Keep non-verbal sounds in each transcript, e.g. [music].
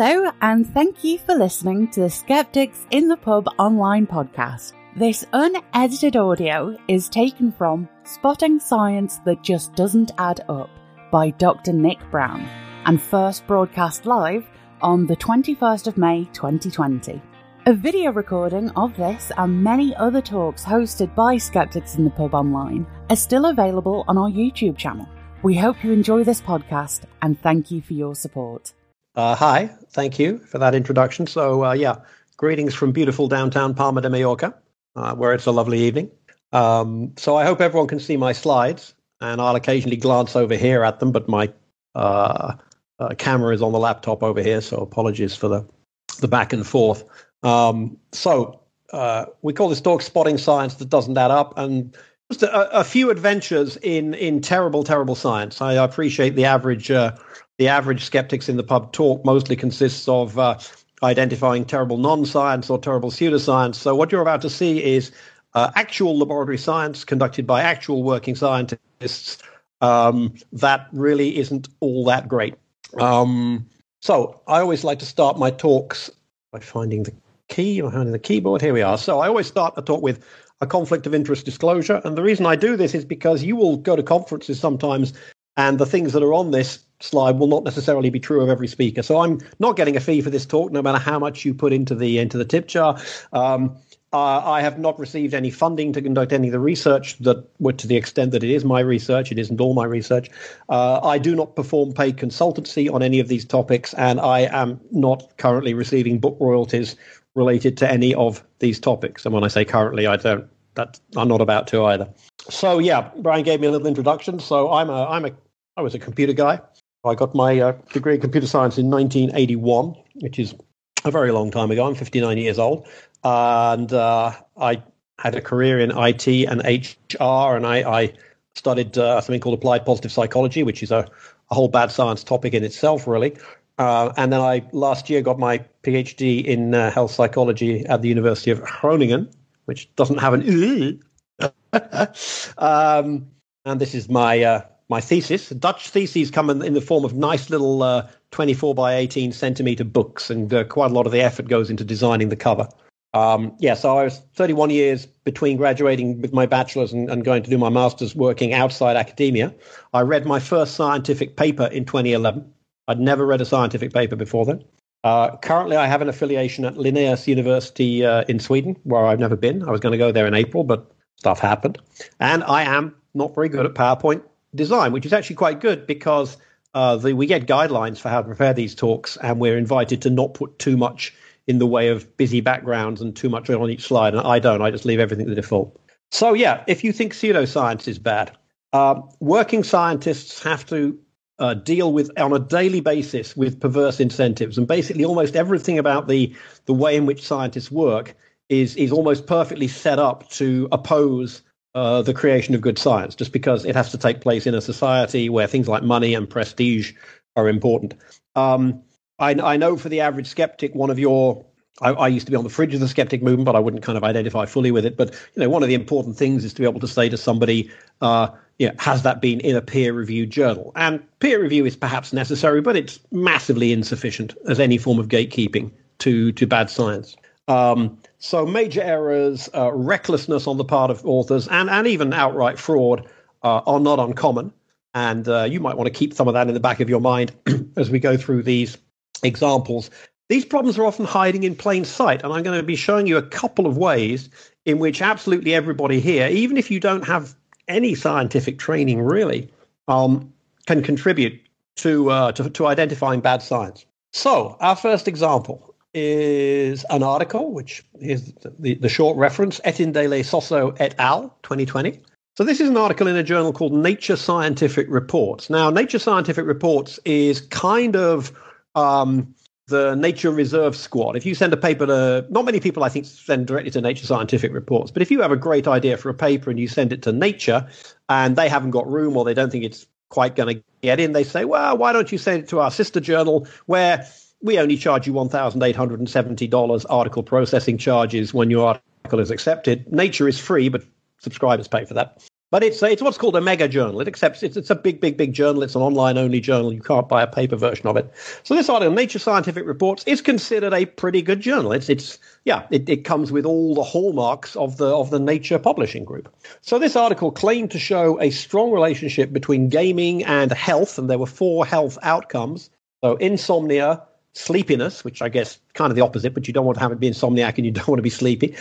Hello, and thank you for listening to the Skeptics in the Pub online podcast. This unedited audio is taken from Spotting Science That Just Doesn't Add Up by Dr. Nick Brown and first broadcast live on the 21st of May 2020. A video recording of this and many other talks hosted by Skeptics in the Pub online are still available on our YouTube channel. We hope you enjoy this podcast and thank you for your support. Uh, hi, thank you for that introduction. So, uh, yeah, greetings from beautiful downtown Palma de Mallorca, uh, where it's a lovely evening. Um, so, I hope everyone can see my slides, and I'll occasionally glance over here at them, but my uh, uh, camera is on the laptop over here, so apologies for the, the back and forth. Um, so, uh, we call this talk Spotting Science That Doesn't Add Up, and just a, a few adventures in, in terrible, terrible science. I appreciate the average the average skeptics in the pub talk mostly consists of uh, identifying terrible non-science or terrible pseudoscience. So what you're about to see is uh, actual laboratory science conducted by actual working scientists. Um, that really isn't all that great. Um, so I always like to start my talks by finding the key or finding the keyboard. Here we are. So I always start a talk with a conflict of interest disclosure. And the reason I do this is because you will go to conferences sometimes and the things that are on this slide will not necessarily be true of every speaker. So I'm not getting a fee for this talk, no matter how much you put into the into the tip jar. Um, uh, I have not received any funding to conduct any of the research that, to the extent that it is my research, it isn't all my research. Uh, I do not perform paid consultancy on any of these topics, and I am not currently receiving book royalties related to any of these topics. And when I say currently, I don't. That I'm not about to either. So yeah, Brian gave me a little introduction. So I'm a I'm a I was a computer guy. I got my uh, degree in computer science in 1981, which is a very long time ago. I'm 59 years old, and uh, I had a career in IT and HR, and I, I studied uh, something called applied positive psychology, which is a, a whole bad science topic in itself, really. Uh, and then I last year got my PhD in uh, health psychology at the University of Groningen, which doesn't have an [laughs] um, and this is my uh, my thesis. Dutch theses come in, in the form of nice little uh, 24 by 18 centimeter books, and uh, quite a lot of the effort goes into designing the cover. Um, yeah, so I was 31 years between graduating with my bachelor's and, and, going to do my master's working outside academia. I read my first scientific paper in 2011. I'd never read a scientific paper before then. Uh, currently, I have an affiliation at Linnaeus University uh, in Sweden, where I've never been. I was going to go there in April, but stuff happened. And I am not very good at PowerPoint design, which is actually quite good because uh, the, we get guidelines for how to prepare these talks, and we're invited to not put too much in the way of busy backgrounds and too much on each slide. And I don't. I just leave everything to the default. So yeah, if you think pseudoscience is bad, uh, working scientists have to uh, deal with on a daily basis with perverse incentives, and basically almost everything about the the way in which scientists work is is almost perfectly set up to oppose uh, the creation of good science, just because it has to take place in a society where things like money and prestige are important. Um, I, I, know for the average skeptic, one of your I, I, used to be on the fringe of the skeptic movement, but I wouldn't kind of identify fully with it. But you know, one of the important things is to be able to say to somebody, uh, has that been in a peer-reviewed journal? And peer review is perhaps necessary, but it's massively insufficient as any form of gatekeeping to to bad science. Um, so major errors, uh, recklessness on the part of authors, and, and even outright fraud uh, are not uncommon. And uh, you might want to keep some of that in the back of your mind [clears throat] as we go through these examples. These problems are often hiding in plain sight, and I'm going to be showing you a couple of ways in which absolutely everybody here, even if you don't have any scientific training really, um, can contribute to, uh, to, to identifying bad science. So, our first example is an article, which is the, the short reference, Etindele Sosso et al., 2020. So this is an article in a journal called Nature Scientific Reports. Now, Nature Scientific Reports is kind of um, the Nature Reserve Squad. If you send a paper to, not many people I think send directly to Nature Scientific Reports, but if you have a great idea for a paper and you send it to Nature and they haven't got room or they don't think it's quite going to get in, they say, well, why don't you send it to our sister journal where we only charge you $1,870 article processing charges when your article is accepted. Nature is free, but subscribers pay for that. But it's it's what's called a mega journal. It accepts it's it's a big big big journal. It's an online only journal. You can't buy a paper version of it. So this article, Nature Scientific Reports, is considered a pretty good journal. It's it's yeah, it, it comes with all the hallmarks of the of the Nature Publishing Group. So this article claimed to show a strong relationship between gaming and health, and there were four health outcomes. So insomnia, sleepiness, which I guess kind of the opposite, but you don't want to have it be insomniac and you don't want to be sleepy,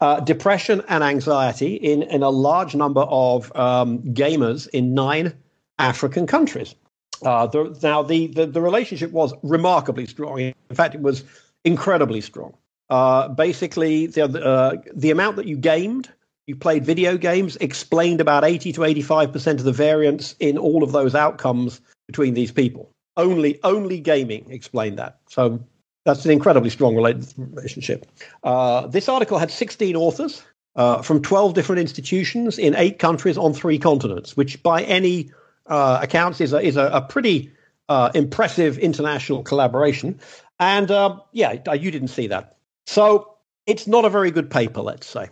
uh, depression and anxiety in, in a large number of um, gamers in nine African countries. Uh, the, now, the, the, the, relationship was remarkably strong. In fact, it was incredibly strong. Uh, basically, the, uh, the amount that you gamed, you played video games, explained about 80 to 85% of the variance in all of those outcomes between these people only only gaming explained that. So that's an incredibly strong relationship. Uh, this article had 16 authors uh, from 12 different institutions in eight countries on three continents, which by any uh, accounts is a, is a, a pretty uh, impressive international collaboration. And uh, yeah, you didn't see that. So it's not a very good paper, let's say.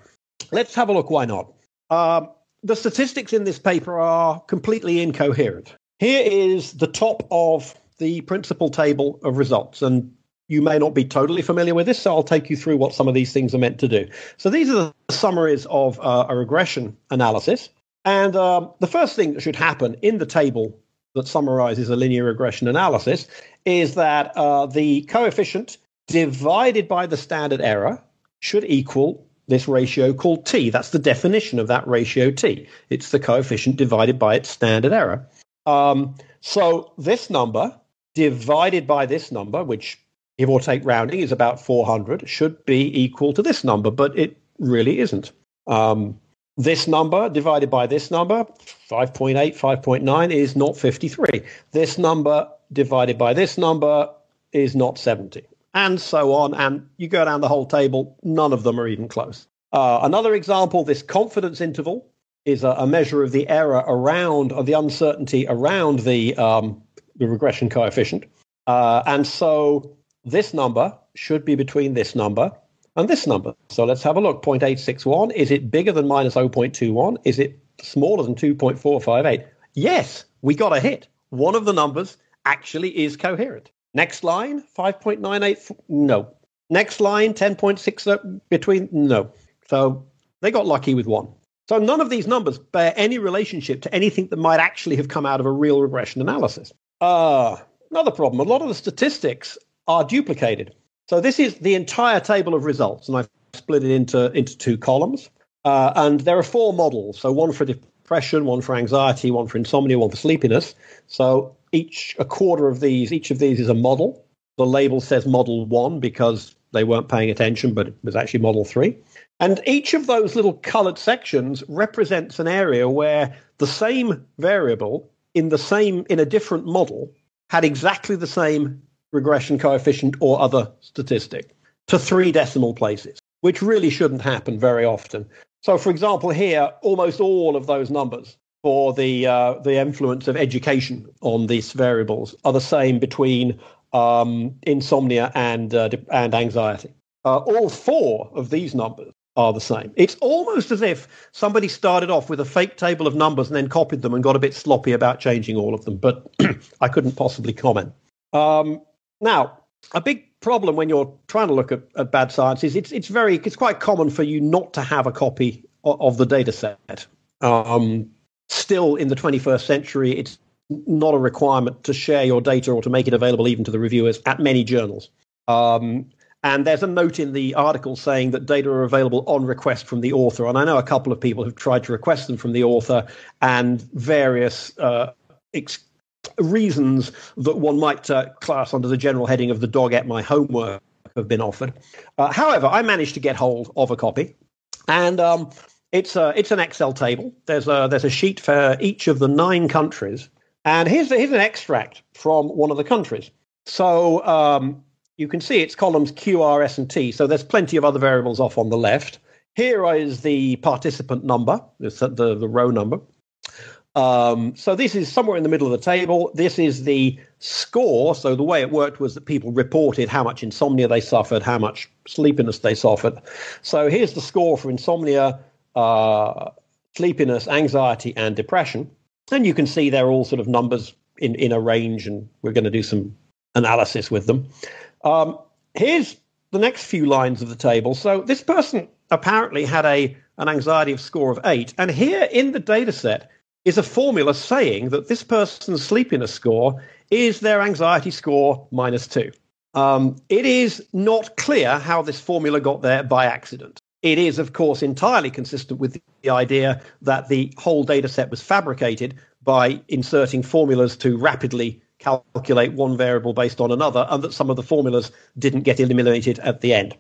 Let's have a look. Why not? Um, the statistics in this paper are completely incoherent. Here is the top of the principal table of results. And you may not be totally familiar with this, so I'll take you through what some of these things are meant to do. So these are the summaries of uh, a regression analysis. And um, the first thing that should happen in the table that summarizes a linear regression analysis is that uh, the coefficient divided by the standard error should equal this ratio called t. That's the definition of that ratio t. It's the coefficient divided by its standard error. Um, so this number divided by this number, which give or take rounding is about 400, should be equal to this number, but it really isn't. Um, this number divided by this number, 5.8, 5.9, is not 53. This number divided by this number is not 70. And so on. And you go down the whole table, none of them are even close. Uh, another example this confidence interval is a, a, measure of the error around, or the uncertainty around the, um, the regression coefficient. Uh, and so this number should be between this number and this number. So let's have a look. 0.861, is it bigger than minus 0.21? Is it smaller than 2.458? Yes, we got a hit. One of the numbers actually is coherent. Next line, 5.98, no. Next line, 10.6 between, no. So they got lucky with one. So none of these numbers bear any relationship to anything that might actually have come out of a real regression analysis. Uh, another problem a lot of the statistics are duplicated. So this is the entire table of results, and I've split it into, into two columns. Uh, and there are four models. So one for depression, one for anxiety, one for insomnia, one for sleepiness. So each a quarter of these, each of these is a model. The label says model one because they weren't paying attention, but it was actually model three. And each of those little colored sections represents an area where the same variable in the same in a different model had exactly the same regression coefficient or other statistic to three decimal places, which really shouldn't happen very often. So, for example, here, almost all of those numbers for the uh, the influence of education on these variables are the same between um, insomnia and uh, and anxiety. Uh, all four of these numbers are the same. It's almost as if somebody started off with a fake table of numbers and then copied them and got a bit sloppy about changing all of them, but [clears throat] I couldn't possibly comment. Um, now, a big problem when you're trying to look at, at, bad science is it's, it's very it's quite common for you not to have a copy of, of the data set. Um, still in the 21st century, it's not a requirement to share your data or to make it available even to the reviewers at many journals. Um, and there's a note in the article saying that data are available on request from the author. And I know a couple of people have tried to request them from the author, and various uh, ex- reasons that one might uh, class under the general heading of the dog at my homework have been offered. Uh, however, I managed to get hold of a copy, and um, it's a, it's an Excel table. There's a there's a sheet for each of the nine countries, and here's here's an extract from one of the countries. So um, you can see it's columns Q, R, S, and T. So there's plenty of other variables off on the left. Here is the participant number, the, the, the row number. Um, so this is somewhere in the middle of the table. This is the score. So the way it worked was that people reported how much insomnia they suffered, how much sleepiness they suffered. So here's the score for insomnia. Uh, sleepiness, anxiety, and depression. And you can see they're all sort of numbers in, in a range, and we're going to do some analysis with them. Um, here's the next few lines of the table. So this person apparently had a an anxiety of score of eight, and here in the data set is a formula saying that this person's sleepiness score is their anxiety score minus two. Um, it is not clear how this formula got there by accident. It is, of course, entirely consistent with the idea that the whole data set was fabricated by inserting formulas to rapidly calculate one variable based on another, and that some of the formulas didn't get eliminated at the end.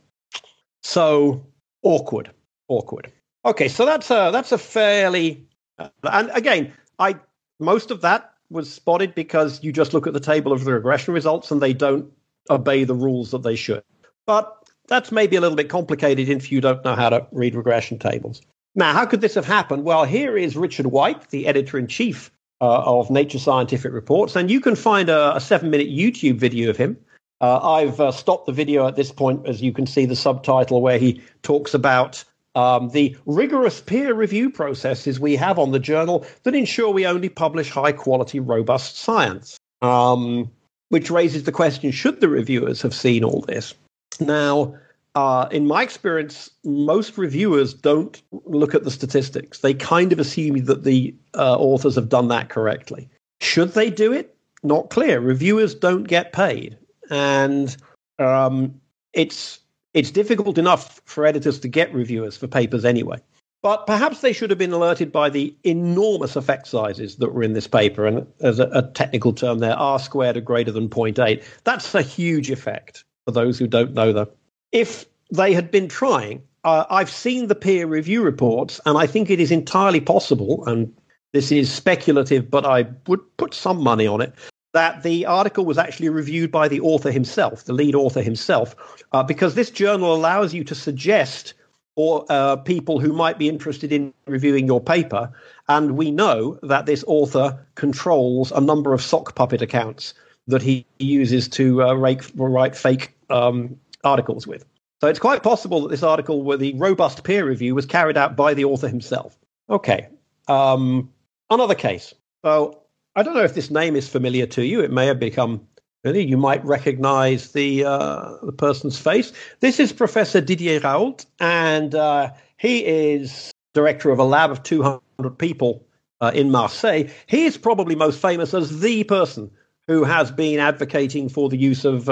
So awkward, awkward. Okay, so that's a that's a fairly, uh, and again, I most of that was spotted because you just look at the table of the regression results and they don't obey the rules that they should. But that's maybe a little bit complicated if you don't know how to read regression tables. Now, how could this have happened? Well, here is Richard White, the editor in chief uh, of Nature Scientific Reports, and you can find a, a seven minute YouTube video of him. Uh, I've uh, stopped the video at this point, as you can see the subtitle where he talks about um, the rigorous peer review processes we have on the journal that ensure we only publish high quality, robust science. Um, which raises the question should the reviewers have seen all this? Now, uh, in my experience, most reviewers don't look at the statistics. They kind of assume that the uh, authors have done that correctly. Should they do it? Not clear. Reviewers don't get paid, and um, it's it's difficult enough for editors to get reviewers for papers anyway. But perhaps they should have been alerted by the enormous effect sizes that were in this paper. And as a, a technical term there, R squared are greater than 0.8. That's a huge effect for those who don't know that. If they had been trying, uh, I've seen the peer review reports, and I think it is entirely possible, and this is speculative, but I would put some money on it, that the article was actually reviewed by the author himself, the lead author himself, uh, because this journal allows you to suggest or uh, people who might be interested in reviewing your paper. And we know that this author controls a number of sock puppet accounts that he uses to uh, rake, write fake um, articles with. So it's quite possible that this article, where the robust peer review, was carried out by the author himself. Okay. Um, another case. So I don't know if this name is familiar to you. It may have become really. you might recognize the uh, the person's face. This is Professor Didier Raoult, and uh, he is director of a lab of 200 people uh, in Marseille. He is probably most famous as the person who has been advocating for the use of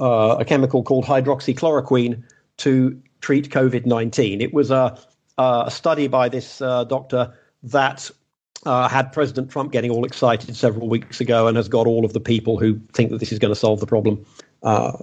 uh, a chemical called hydroxychloroquine to treat COVID 19. It was a, a study by this uh, doctor that uh, had President Trump getting all excited several weeks ago and has got all of the people who think that this is going to solve the problem uh,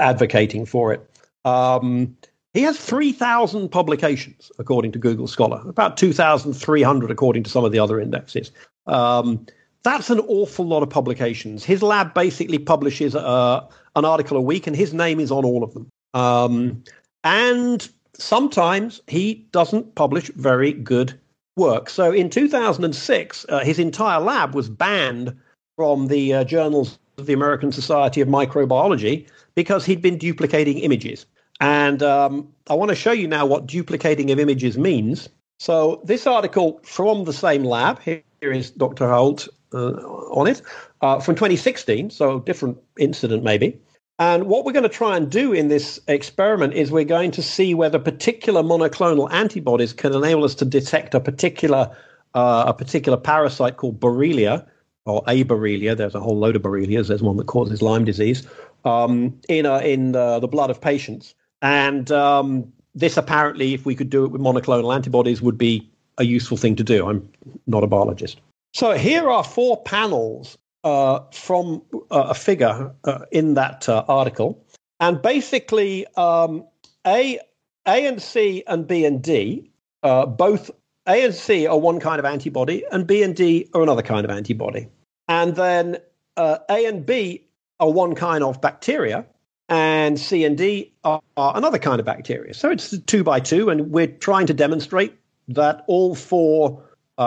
advocating for it. Um, he has 3,000 publications, according to Google Scholar, about 2,300 according to some of the other indexes. Um, that's an awful lot of publications. His lab basically publishes uh, an article a week, and his name is on all of them. Um, and sometimes he doesn't publish very good work. So in 2006, uh, his entire lab was banned from the uh, journals of the American Society of Microbiology because he'd been duplicating images. And um, I want to show you now what duplicating of images means. So this article from the same lab, here is Dr. Raoult on it, uh, from 2016, so different incident maybe. And what we're going to try and do in this experiment is we're going to see whether particular monoclonal antibodies can enable us to detect a particular uh, a particular parasite called Borrelia or a Borrelia. There's a whole load of Borrelias. There's one that causes Lyme disease um, in uh, in uh, the blood of patients. And um, this apparently, if we could do it with monoclonal antibodies, would be a useful thing to do. I'm not a biologist. So here are four panels uh, from uh, a figure uh, in that uh, article, and basically um, A, A and C and B and D uh, both A and C are one kind of antibody, and B and D are another kind of antibody, and then A and B are one kind of bacteria, and C and D are, are another kind of bacteria. So it's two by two, and we're trying to demonstrate that all four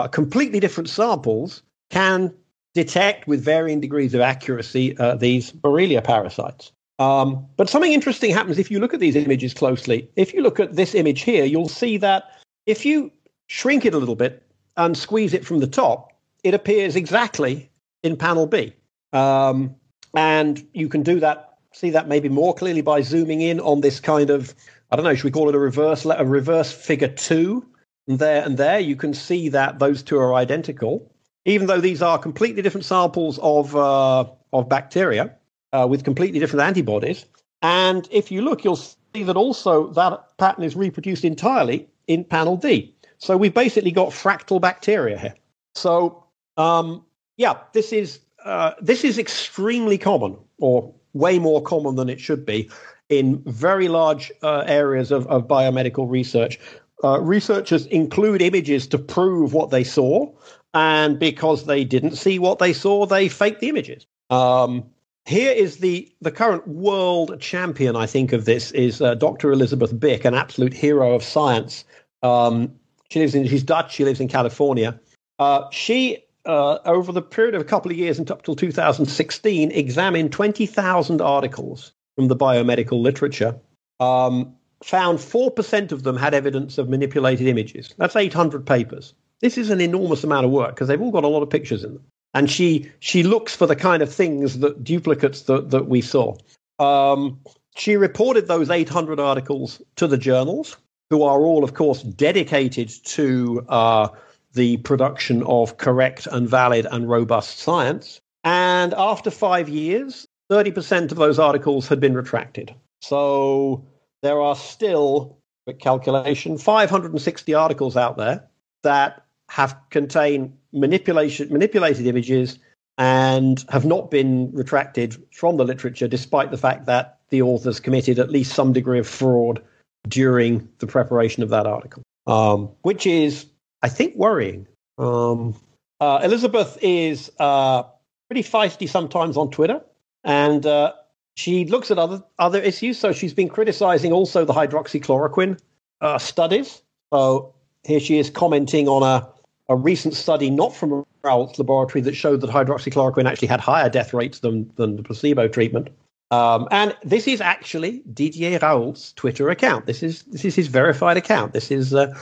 completely different samples can detect with varying degrees of accuracy uh, these Borrelia parasites. Um, but something interesting happens if you look at these images closely. If you look at this image here, you'll see that if you shrink it a little bit, and squeeze it from the top, it appears exactly in panel B. Um, and you can do that, see that maybe more clearly by zooming in on this kind of, I don't know, should we call it a reverse, a reverse figure two? There and there, you can see that those two are identical, even though these are completely different samples of uh, of bacteria uh, with completely different antibodies. And if you look, you'll see that also that pattern is reproduced entirely in panel D. So we've basically got fractal bacteria here. So um, yeah, this is uh, this is extremely common, or way more common than it should be, in very large uh, areas of, of, biomedical research. Uh, researchers include images to prove what they saw, and because they didn't see what they saw, they fake the images. Um, here is the the current world champion, I think, of this is uh, Dr. Elizabeth Bik, an absolute hero of science. Um, she lives in she's Dutch. She lives in California. Uh, she uh, over the period of a couple of years up until 2016 examined 20,000 articles from the biomedical literature. Um, found 4% of them had evidence of manipulated images. That's 800 papers. This is an enormous amount of work because they've all got a lot of pictures in them and she she looks for the kind of things that duplicates that that we saw. Um, she reported those 800 articles to the journals, who are all, of course, dedicated to uh, the production of correct and valid and robust science. And after five years, 30% of those articles had been retracted. So there are still, quick calculation, 560 articles out there that have contain manipulation, manipulated images and have not been retracted from the literature, despite the fact that the authors committed at least some degree of fraud during the preparation of that article, um, which is, I think, worrying. Um, uh, Elizabeth is uh, pretty feisty sometimes on Twitter, and uh, she looks at other other issues. So she's been criticizing also the hydroxychloroquine uh, studies. So here she is commenting on a a recent study, not from Raoult's laboratory, that showed that hydroxychloroquine actually had higher death rates than, than the placebo treatment. Um, and this is actually Didier Raoult's Twitter account. This is this is his verified account. This is, uh,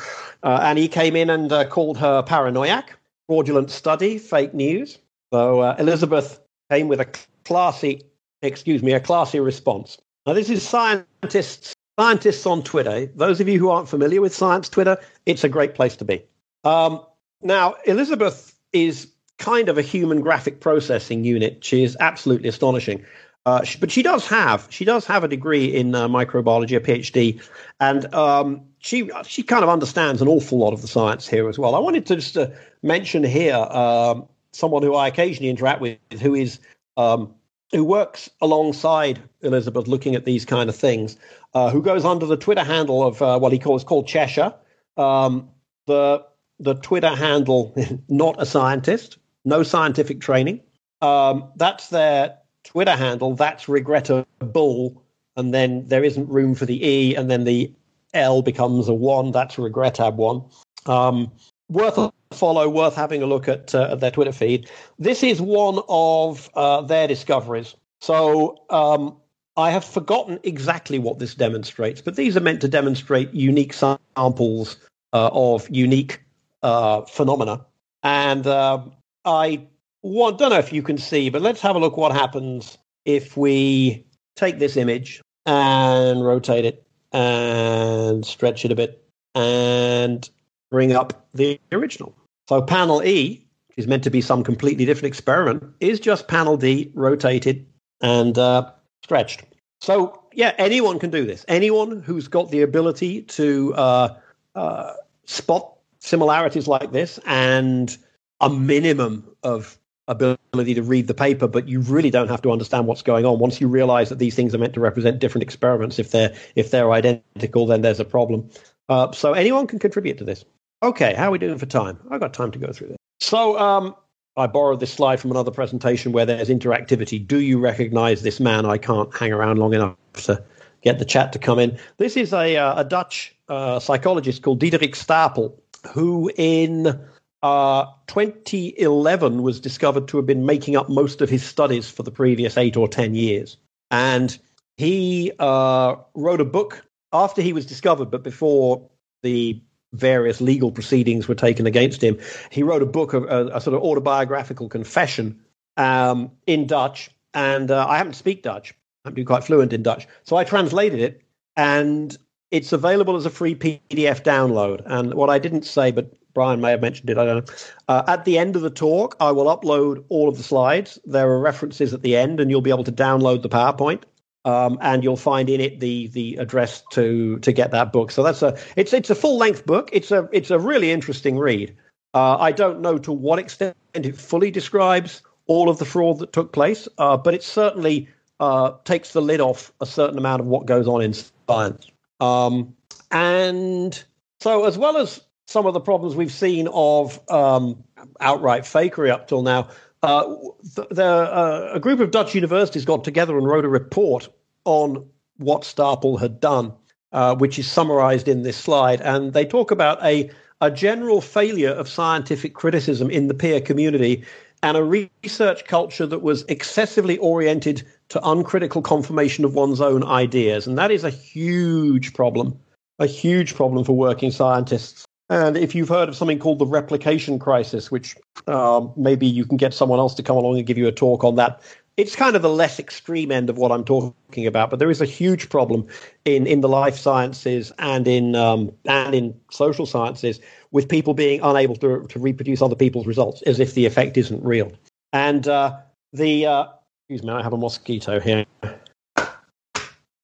uh, and he came in and uh, called her paranoiac, fraudulent study, fake news. So uh, Elizabeth came with a classy, excuse me, a classy response. Now this is scientists scientists on Twitter. Those of you who aren't familiar with science Twitter, it's a great place to be. Um, now, Elizabeth is kind of a human graphic processing unit. She is absolutely astonishing. Uh, she, but she does have she does have a degree in uh, microbiology, a PhD, and um, she she kind of understands an awful lot of the science here as well. I wanted to just uh, mention here um, someone who I occasionally interact with, who is um, who works alongside Elizabeth, looking at these kind of things, uh, who goes under the Twitter handle of uh, what he calls called Cheshire. Um, the the Twitter handle, [laughs] not a scientist, no scientific training. Um, that's their Twitter handle. That's regrettable. And then there isn't room for the E, and then the L becomes a one. That's regrettab one. Um, worth a follow, worth having a look at, uh, at their Twitter feed. This is one of uh, their discoveries. So um, I have forgotten exactly what this demonstrates, but these are meant to demonstrate unique samples uh, of unique uh, phenomena. And uh, I want, don't know if you can see, but let's have a look what happens if we take this image and rotate it and stretch it a bit and bring up the original. So panel E, which is meant to be some completely different experiment, is just panel D rotated and uh, stretched. So yeah, anyone can do this. Anyone who's got the ability to uh, uh, spot similarities like this and a minimum of ability to read the paper, but you really don't have to understand what's going on. Once you realize that these things are meant to represent different experiments, if they're if they're identical, then there's a problem. Uh, so anyone can contribute to this. Okay, how are we doing for time? I've got time to go through this. So um, I borrowed this slide from another presentation where there's interactivity. Do you recognize this man? I can't hang around long enough to get the chat to come in. This is a, uh, a Dutch uh, psychologist called Diederik Stapel who in uh, 2011 was discovered to have been making up most of his studies for the previous eight or 10 years. And he uh, wrote a book after he was discovered, but before the various legal proceedings were taken against him. He wrote a book, a, a sort of autobiographical confession um, in Dutch, and uh, I happen to speak Dutch. I'm be quite fluent in Dutch, so I translated it, and it's available as a free PDF download. And what I didn't say, but Brian may have mentioned it, I don't know. Uh, at the end of the talk, I will upload all of the slides. There are references at the end, and you'll be able to download the PowerPoint. Um, and you'll find in it the the address to to get that book. So that's a it's it's a full length book. It's a it's a really interesting read. Uh, I don't know to what extent it fully describes all of the fraud that took place, uh, but it certainly uh, takes the lid off a certain amount of what goes on in science. Um, and so, as well as some of the problems we've seen of um, outright fakery up till now, uh, the, the, uh, a group of Dutch universities got together and wrote a report on what Stapel had done, uh, which is summarized in this slide. And they talk about a, a general failure of scientific criticism in the peer community and a research culture that was excessively oriented to uncritical confirmation of one's own ideas. And that is a huge problem, a huge problem for working scientists. And if you've heard of something called the replication crisis, which um, maybe you can get someone else to come along and give you a talk on that, it's kind of the less extreme end of what I'm talking about. But there is a huge problem in, in the life sciences and in um, and in social sciences with people being unable to, to reproduce other people's results as if the effect isn't real. And uh, the uh, excuse me, I have a mosquito here.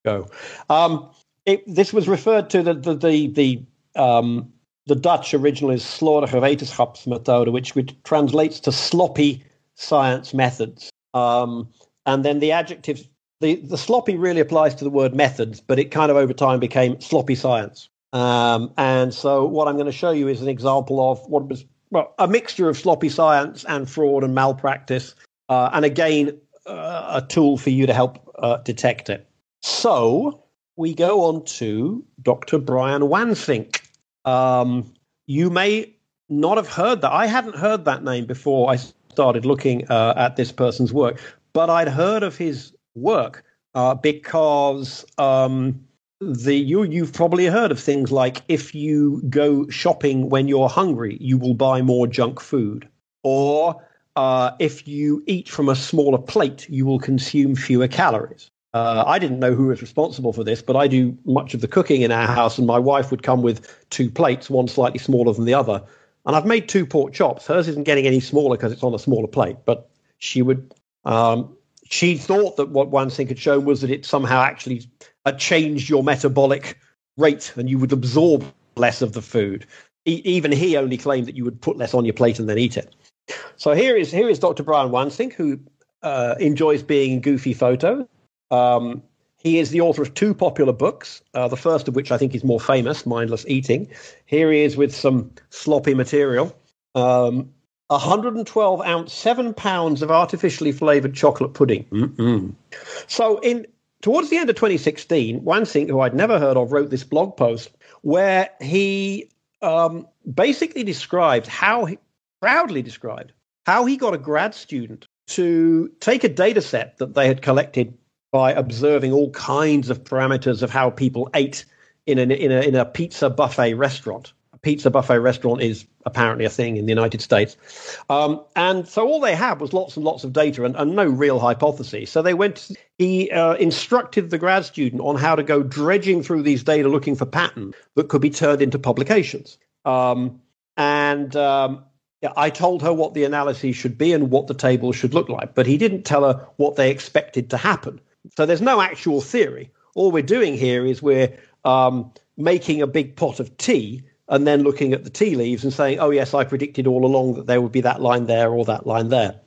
Go. Um, it, this was referred to the the the, the um, the Dutch original is slordige wetenschapsmethode, which, which translates to sloppy science methods. Um, and then the adjective, the, the sloppy really applies to the word methods, but it kind of over time became sloppy science. Um, and so what I'm going to show you is an example of what was well, a mixture of sloppy science and fraud and malpractice. Uh, and again, uh, a tool for you to help uh, detect it. So we go on to Dr. Brian Wansink. Um, you may not have heard that. I hadn't heard that name before I started looking uh, at this person's work, but I'd heard of his work uh, because um, the you you've probably heard of things like if you go shopping when you're hungry, you will buy more junk food, or uh, if you eat from a smaller plate, you will consume fewer calories. Uh, I didn't know who was responsible for this, but I do much of the cooking in our house, and my wife would come with two plates, one slightly smaller than the other. And I've made two pork chops. Hers isn't getting any smaller because it's on a smaller plate, but she would. Um, she thought that what Wansink had shown was that it somehow actually changed your metabolic rate, and you would absorb less of the food. E- even he only claimed that you would put less on your plate and then eat it. So here is here is Dr. Brian Wansink, who uh, enjoys being in goofy photos. Um, he is the author of two popular books, uh, the first of which I think is more famous, Mindless Eating. Here he is with some sloppy material. Um, 112 ounce, seven pounds of artificially flavored chocolate pudding. Mm-mm. So, in towards the end of 2016, Wansink, who I'd never heard of, wrote this blog post where he um, basically described how he proudly described how he got a grad student to take a data set that they had collected by observing all kinds of parameters of how people ate in a, in a, in a pizza buffet restaurant. A pizza buffet restaurant is apparently a thing in the United States. Um, and so all they had was lots and lots of data and, and no real hypothesis. So they went, he uh, instructed the grad student on how to go dredging through these data looking for patterns that could be turned into publications. Um, and um, I told her what the analysis should be and what the table should look like, but he didn't tell her what they expected to happen. So there's no actual theory. All we're doing here is we're um, making a big pot of tea and then looking at the tea leaves and saying, oh, yes, I predicted all along that there would be that line there or that line there.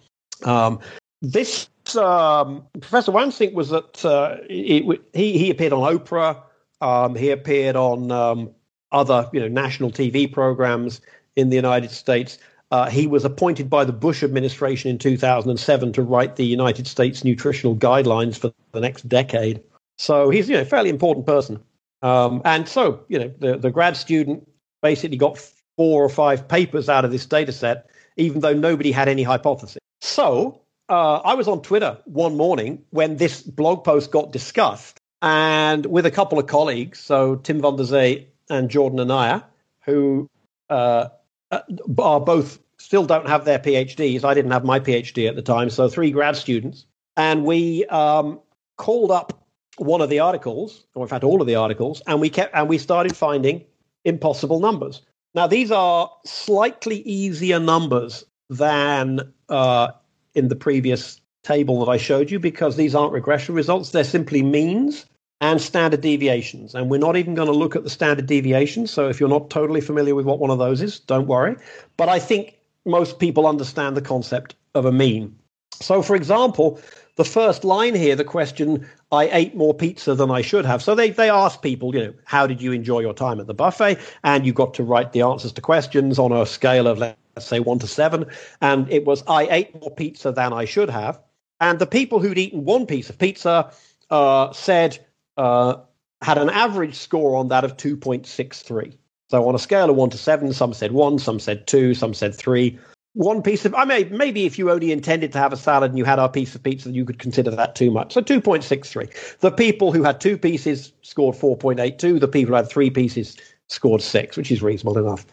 Um, this um, Professor Wansink was that uh, he, he appeared on Oprah, um, he appeared on um, other you know, national TV programs in the United States. Uh, he was appointed by the Bush administration in 2007 to write the United States nutritional guidelines for the next decade. So he's you know a fairly important person. Um, and so you know the, the grad student basically got four or five papers out of this data set, even though nobody had any hypothesis. So uh, I was on Twitter one morning when this blog post got discussed, and with a couple of colleagues, so Tim van der Zee and Jordan Anaya, who uh, uh, are both still don't have their PhDs. I didn't have my PhD at the time, so three grad students, and we um, called up one of the articles, or in fact all of the articles, and we kept and we started finding impossible numbers. Now these are slightly easier numbers than uh, in the previous table that I showed you because these aren't regression results; they're simply means and standard deviations. And we're not even going to look at the standard deviations. So if you're not totally familiar with what one of those is, don't worry. But I think most people understand the concept of a mean. So, for example, the first line here, the question, I ate more pizza than I should have. So they, they ask people, you know, how did you enjoy your time at the buffet? And you got to write the answers to questions on a scale of, let's say, one to seven. And it was, I ate more pizza than I should have. And the people who'd eaten one piece of pizza uh, said, uh, had an average score on that of 2.63. So on a scale of one to seven, some said one, some said two, some said three. One piece of, I mean, maybe if you only intended to have a salad and you had a piece of pizza, you could consider that too much. So 2.63. The people who had two pieces scored 4.82. The people who had three pieces scored six, which is reasonable enough.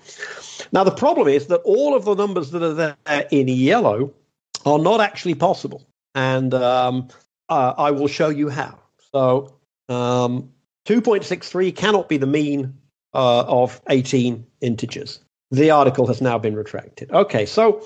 Now, the problem is that all of the numbers that are there in yellow are not actually possible. And um, uh, I will show you how. So um, 2.63 cannot be the mean uh, of 18 integers. The article has now been retracted. Okay, so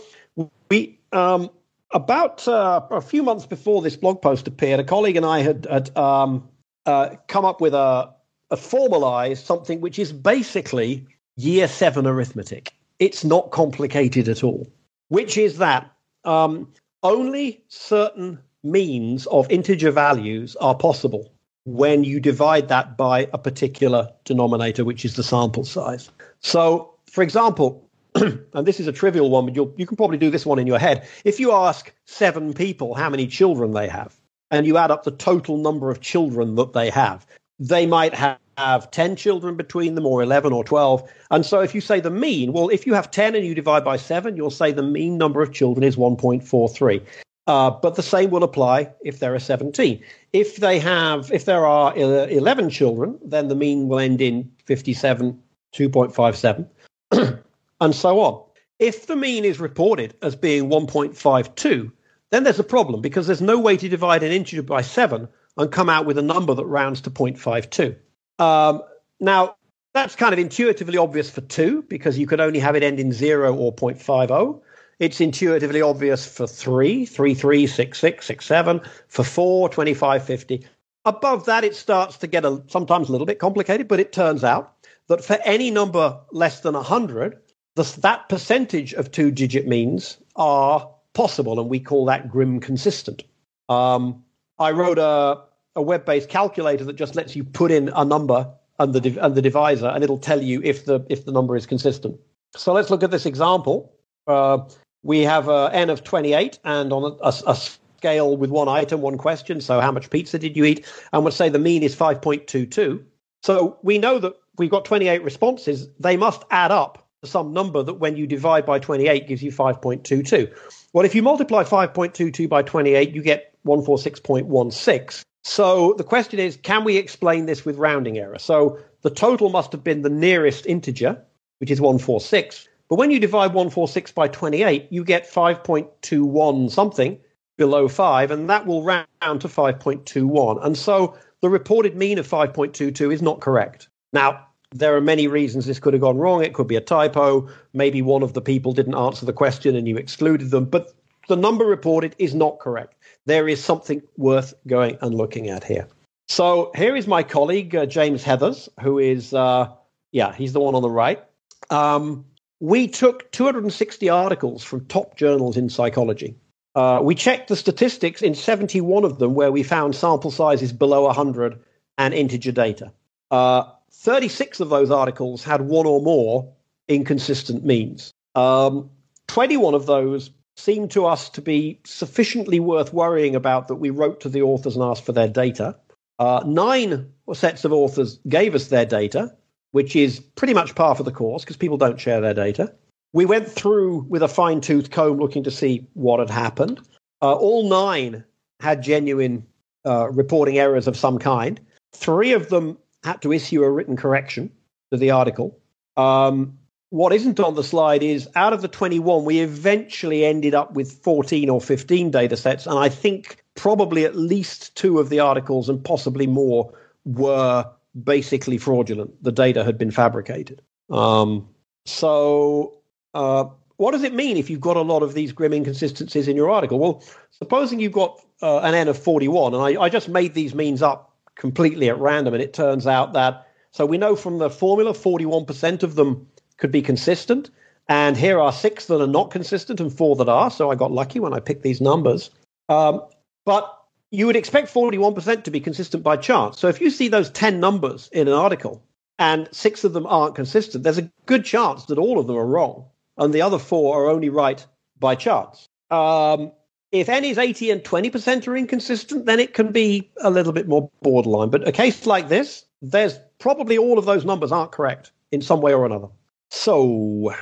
we um, about uh, a few months before this blog post appeared, a colleague and I had, had um, uh, come up with a, a formalized something which is basically year seven arithmetic. It's not complicated at all, which is that um, only certain means of integer values are possible when you divide that by a particular denominator, which is the sample size. So, for example, [clears throat] and this is a trivial one, but you can probably do this one in your head. If you ask seven people how many children they have, and you add up the total number of children that they have, they might have, have 10 children between them, or 11 or 12. And so if you say the mean, well, if you have 10 and you divide by 7, you'll say the mean number of children is 1.43. Uh, but the same will apply if there are 17. If they have, if there are 11 children, then the mean will end in 57, 2.57, [clears throat] and so on. If the mean is reported as being 1.52, then there's a problem because there's no way to divide an integer by 7 and come out with a number that rounds to 0.52. Um, now, that's kind of intuitively obvious for 2 because you could only have it end in 0 or 0.50. It's intuitively obvious for 3, 3, 3, 6, 6, 6, 7, for 4, 25, 50. Above that, it starts to get a, sometimes a little bit complicated, but it turns out that for any number less than 100, the, that percentage of two digit means are possible, and we call that GRIM consistent. Um, I wrote a, a web based calculator that just lets you put in a number and the, and the divisor, and it'll tell you if the, if the number is consistent. So let's look at this example. Uh, we have a n of 28 and on a, a, a, scale with one item, one question. So how much pizza did you eat? And we'll say the mean is 5.22. So we know that we've got 28 responses. They must add up to some number that when you divide by 28 gives you 5.22. Well, if you multiply 5.22 by 28, you get 146.16. So the question is, can we explain this with rounding error? So the total must have been the nearest integer, which is 146. But when you divide 146 by 28, you get 5.21 something below 5, and that will round to 5.21. And so the reported mean of 5.22 is not correct. Now, there are many reasons this could have gone wrong. It could be a typo. Maybe one of the people didn't answer the question and you excluded them. But the number reported is not correct. There is something worth going and looking at here. So here is my colleague, uh, James Heathers, who is, uh, yeah, he's the one on the right. Um, we took 260 articles from top journals in psychology. Uh, we checked the statistics in 71 of them where we found sample sizes below 100 and integer data. Uh, 36 of those articles had one or more inconsistent means. Um, 21 of those seemed to us to be sufficiently worth worrying about that we wrote to the authors and asked for their data. Uh, nine sets of authors gave us their data which is pretty much par for the course because people don't share their data. We went through with a fine tooth comb looking to see what had happened. Uh, all nine had genuine uh, reporting errors of some kind. Three of them had to issue a written correction to the article. Um, what isn't on the slide is out of the 21, we eventually ended up with 14 or 15 data sets. And I think probably at least two of the articles and possibly more were basically fraudulent. The data had been fabricated. Um, so, uh, what does it mean if you've got a lot of these GRIM inconsistencies in your article? Well, supposing you've got uh, an n of 41, and I, I just made these means up completely at random, and it turns out that so we know from the formula 41% of them could be consistent. And here are six that are not consistent and four that are. So I got lucky when I picked these numbers. Um, but you would expect 41% to be consistent by chance. So if you see those 10 numbers in an article and six of them aren't consistent, there's a good chance that all of them are wrong and the other four are only right by chance. Um, if n is 80 and 20% are inconsistent, then it can be a little bit more borderline. But a case like this, there's probably all of those numbers aren't correct in some way or another. So,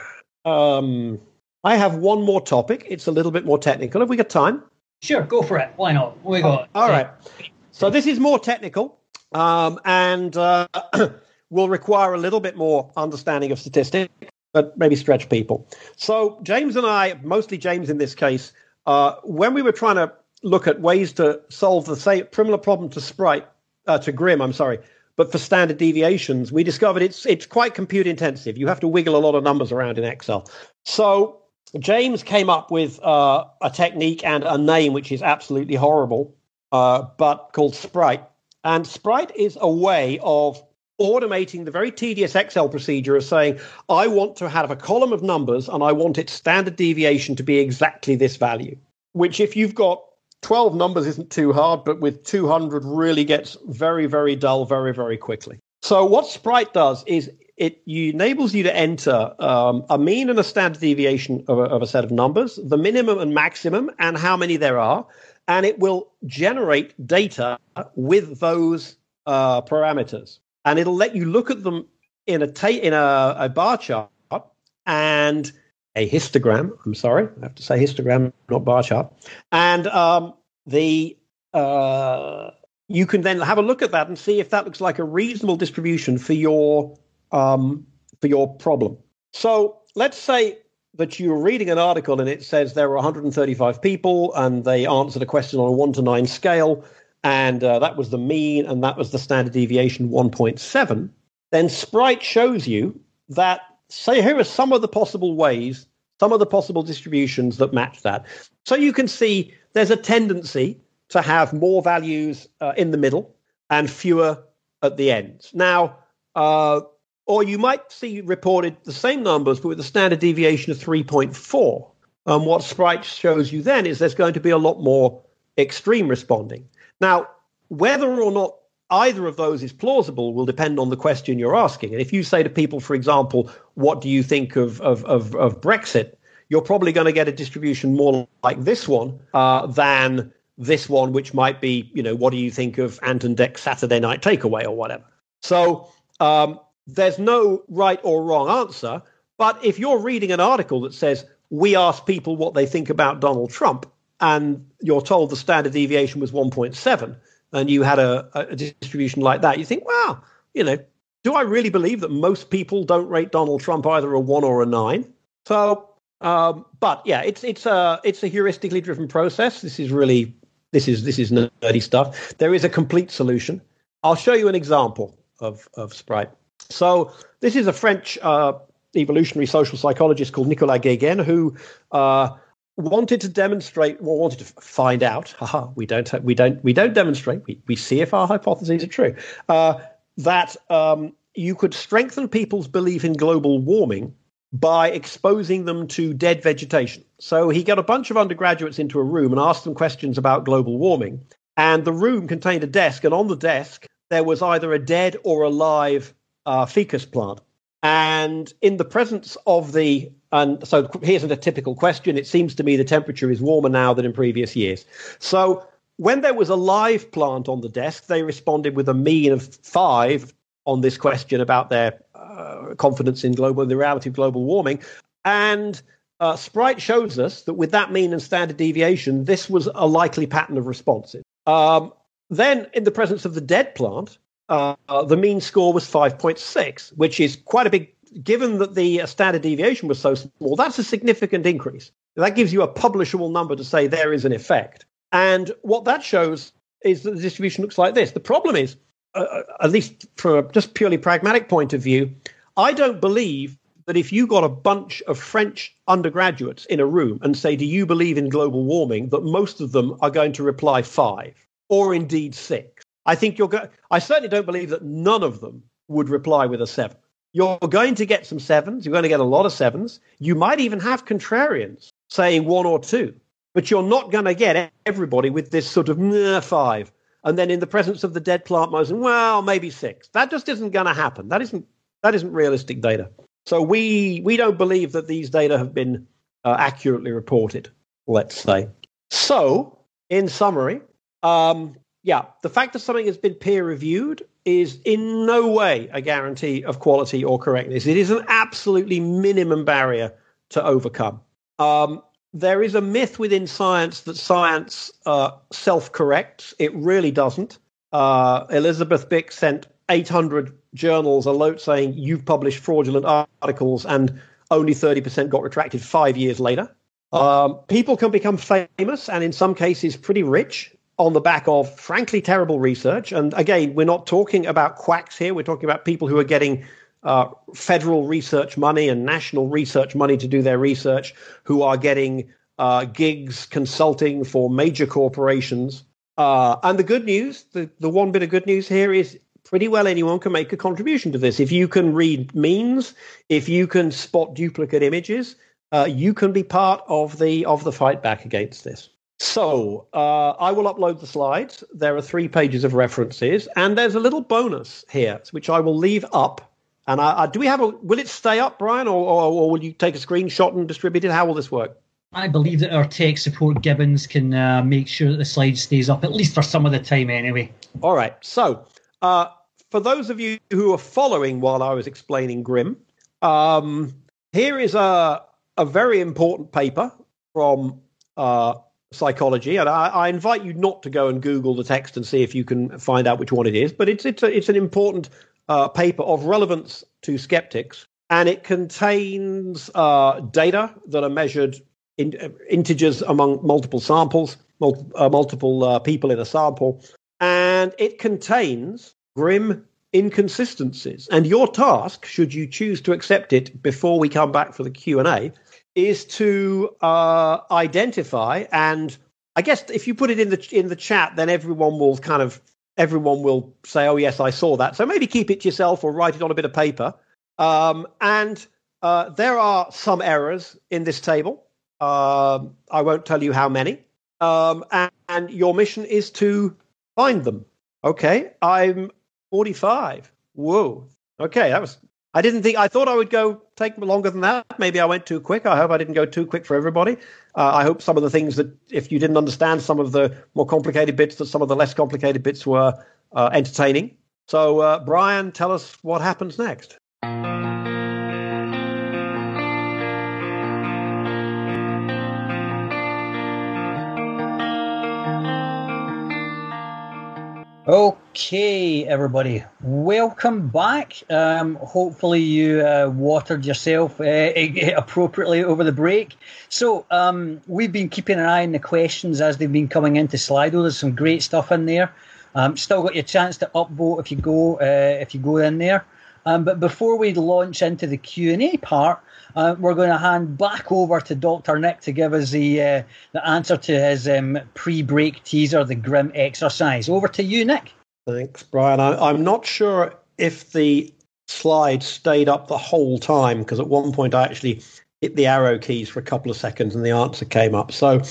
um, I have one more topic. It's a little bit more technical. Have we got time? Sure, go for it. Why not? We got. Oh, all right. So this is more technical, um, and uh, [clears throat] will require a little bit more understanding of statistics, but maybe stretch people. So James and I, mostly James in this case, uh, when we were trying to look at ways to solve the same similar problem to Sprite, uh, to GRIM, I'm sorry, but for standard deviations, we discovered it's it's quite compute intensive. You have to wiggle a lot of numbers around in Excel. So James came up with uh, a technique and a name which is absolutely horrible, uh, but called Sprite. And Sprite is a way of automating the very tedious Excel procedure of saying, I want to have a column of numbers and I want its standard deviation to be exactly this value. Which, if you've got 12 numbers isn't too hard, but with 200 really gets very, very dull very, very quickly. So what Sprite does is it enables you to enter um, a mean and a standard deviation of a, of a set of numbers, the minimum and maximum, and how many there are, and it will generate data with those uh, parameters, and it'll let you look at them in a ta- in a, a bar chart and a histogram. I'm sorry, I have to say histogram, not bar chart. And um, the uh, you can then have a look at that and see if that looks like a reasonable distribution for your um, for your problem. So let's say that you're reading an article and it says there were 135 people and they answered a question on a one to nine scale, and uh, that was the mean and that was the standard deviation 1.7. Then Sprite shows you that say here are some of the possible ways, some of the possible distributions that match that. So you can see there's a tendency to have more values uh, in the middle and fewer at the ends. Now, uh, or you might see reported the same numbers, but with a standard deviation of 3.4. And what Sprite shows you then is there's going to be a lot more extreme responding. Now, whether or not either of those is plausible will depend on the question you're asking. And if you say to people, for example, what do you think of, of, of, of Brexit? You're probably going to get a distribution more like this one uh, than this one, which might be, you know, what do you think of Ant and Dec's Saturday Night Takeaway or whatever? So um, there's no right or wrong answer. But if you're reading an article that says, we asked people what they think about Donald Trump, and you're told the standard deviation was 1.7, and you had a, a distribution like that, you think, wow, you know, do I really believe that most people don't rate Donald Trump either a one or a nine? So, um, but yeah, it's it's a it's a heuristically driven process. This is really this is this is nerdy stuff. There is a complete solution. I'll show you an example of of Sprite. So this is a French uh, evolutionary social psychologist called Nicolas Guéguen who. Uh, wanted to demonstrate well wanted to find out haha we don't we don't we don't demonstrate we, we see if our hypotheses are true uh, that um, you could strengthen people's belief in global warming by exposing them to dead vegetation so he got a bunch of undergraduates into a room and asked them questions about global warming and the room contained a desk and on the desk there was either a dead or a live uh, ficus plant and in the presence of the and so here's a typical question. It seems to me the temperature is warmer now than in previous years. So when there was a live plant on the desk, they responded with a mean of five on this question about their uh, confidence in global, the reality of global warming. And uh, Sprite shows us that with that mean and standard deviation, this was a likely pattern of responses. Um, then, in the presence of the dead plant, uh, the mean score was 5.6, which is quite a big given that the standard deviation was so small, that's a significant increase. That gives you a publishable number to say there is an effect. And what that shows is that the distribution looks like this. The problem is, uh, at least from a just purely pragmatic point of view, I don't believe that if you got a bunch of French undergraduates in a room and say, Do you believe in global warming? that most of them are going to reply five or indeed six. I think you're going, I certainly don't believe that none of them would reply with a seven. You're going to get some sevens. You're going to get a lot of sevens. You might even have contrarians saying one or two, but you're not going to get everybody with this sort of five. And then in the presence of the dead plant motion, well, maybe six. That just isn't going to happen. That isn't that isn't realistic data. So we we don't believe that these data have been uh, accurately reported. Let's say. So, in summary, um, yeah, the fact that something has been peer reviewed is in no way a guarantee of quality or correctness. It is an absolutely minimum barrier to overcome. Um, there is a myth within science that science uh, self corrects. It really doesn't. Uh, Elizabeth Bik sent 800 journals a note saying you've published fraudulent articles and only 30% got retracted five years later. Um, people can become famous and in some cases pretty rich on the back of frankly terrible research. And again, we're not talking about quacks here. We're talking about people who are getting uh, federal research money and national research money to do their research, who are getting uh, gigs consulting for major corporations. Uh, and the good news, the, the one bit of good news here is pretty well anyone can make a contribution to this. If you can read means, if you can spot duplicate images, uh, you can be part of the of the fight back against this. So uh, I will upload the slides. There are three pages of references, and there's a little bonus here, which I will leave up. And I, I, do we have a? Will it stay up, Brian, or, or, or, will you take a screenshot and distribute it? How will this work? I believe that our tech support Gibbons can uh, make sure that the slide stays up at least for some of the time, anyway. All right. So uh, for those of you who are following while I was explaining GRIM, um, here is a a very important paper from uh, psychology, and I, I, invite you not to go and Google the text and see if you can find out which one it is. But it's it's a, it's an important uh, paper of relevance to skeptics, and it contains uh, data that are measured in uh, integers among multiple samples, mul- uh, multiple uh, people in a sample, and it contains GRIM inconsistencies. And your task, should you choose to accept it before we come back for the Q and A, is to uh, identify and I guess if you put it in the in the chat, then everyone will kind of everyone will say, "Oh yes, I saw that." So maybe keep it to yourself or write it on a bit of paper. Um, and uh, there are some errors in this table. Um, I won't tell you how many. Um, and, and your mission is to find them. Okay, I'm 45. Whoa. Okay, that was I didn't think I thought I would go take longer than that. Maybe I went too quick. I hope I didn't go too quick for everybody. Uh, I hope some of the things that if you didn't understand some of the more complicated bits, that some of the less complicated bits were uh, entertaining. So, uh, Brian, tell us what happens next. Okay, everybody, welcome back. Um, hopefully, you uh, watered yourself uh, [laughs] appropriately over the break. So, um, we've been keeping an eye on the questions as they've been coming into Slido. There's some great stuff in there. Um, still got your chance to upvote if you go uh, if you go in there. Um, but before we launch into the Q and A part, uh, we're going to hand back over to Dr. Nick to give us the uh, the answer to his um, pre-break teaser, the GRIM exercise. Over to you, Nick. Thanks, Brian. I, am not sure if the slide stayed up the whole time because at one point I actually hit the arrow keys for a couple of seconds and the answer came up. So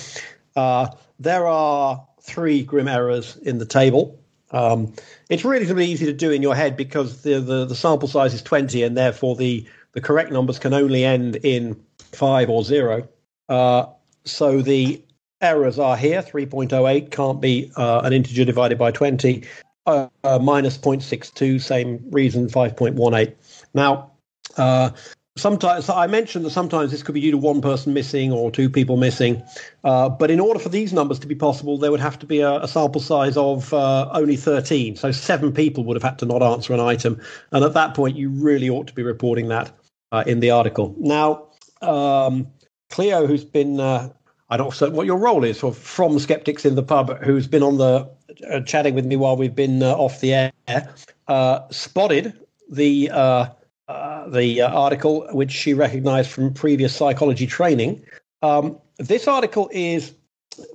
uh, there are three GRIM errors in the table. Um, it's relatively easy to do in your head because the, the, the sample size is 20 and therefore the the correct numbers can only end in five or zero. Uh, so the errors are here 3.08 can't be uh, an integer divided by 20, uh, uh minus 0.62, same reason 5.18. Now, uh, sometimes I mentioned that sometimes this could be due to one person missing or two people missing, uh, but in order for these numbers to be possible, there would have to be a, a sample size of uh, only 13. So seven people would have had to not answer an item, and at that point, you really ought to be reporting that uh, in the article. Now, um, Cleo, who's been uh, I don't know what your role is for, from Skeptics in the Pub, who's been on the uh, chatting with me while we've been uh, off the air, uh, spotted the uh, the article which she recognised from previous psychology training. Um, this article is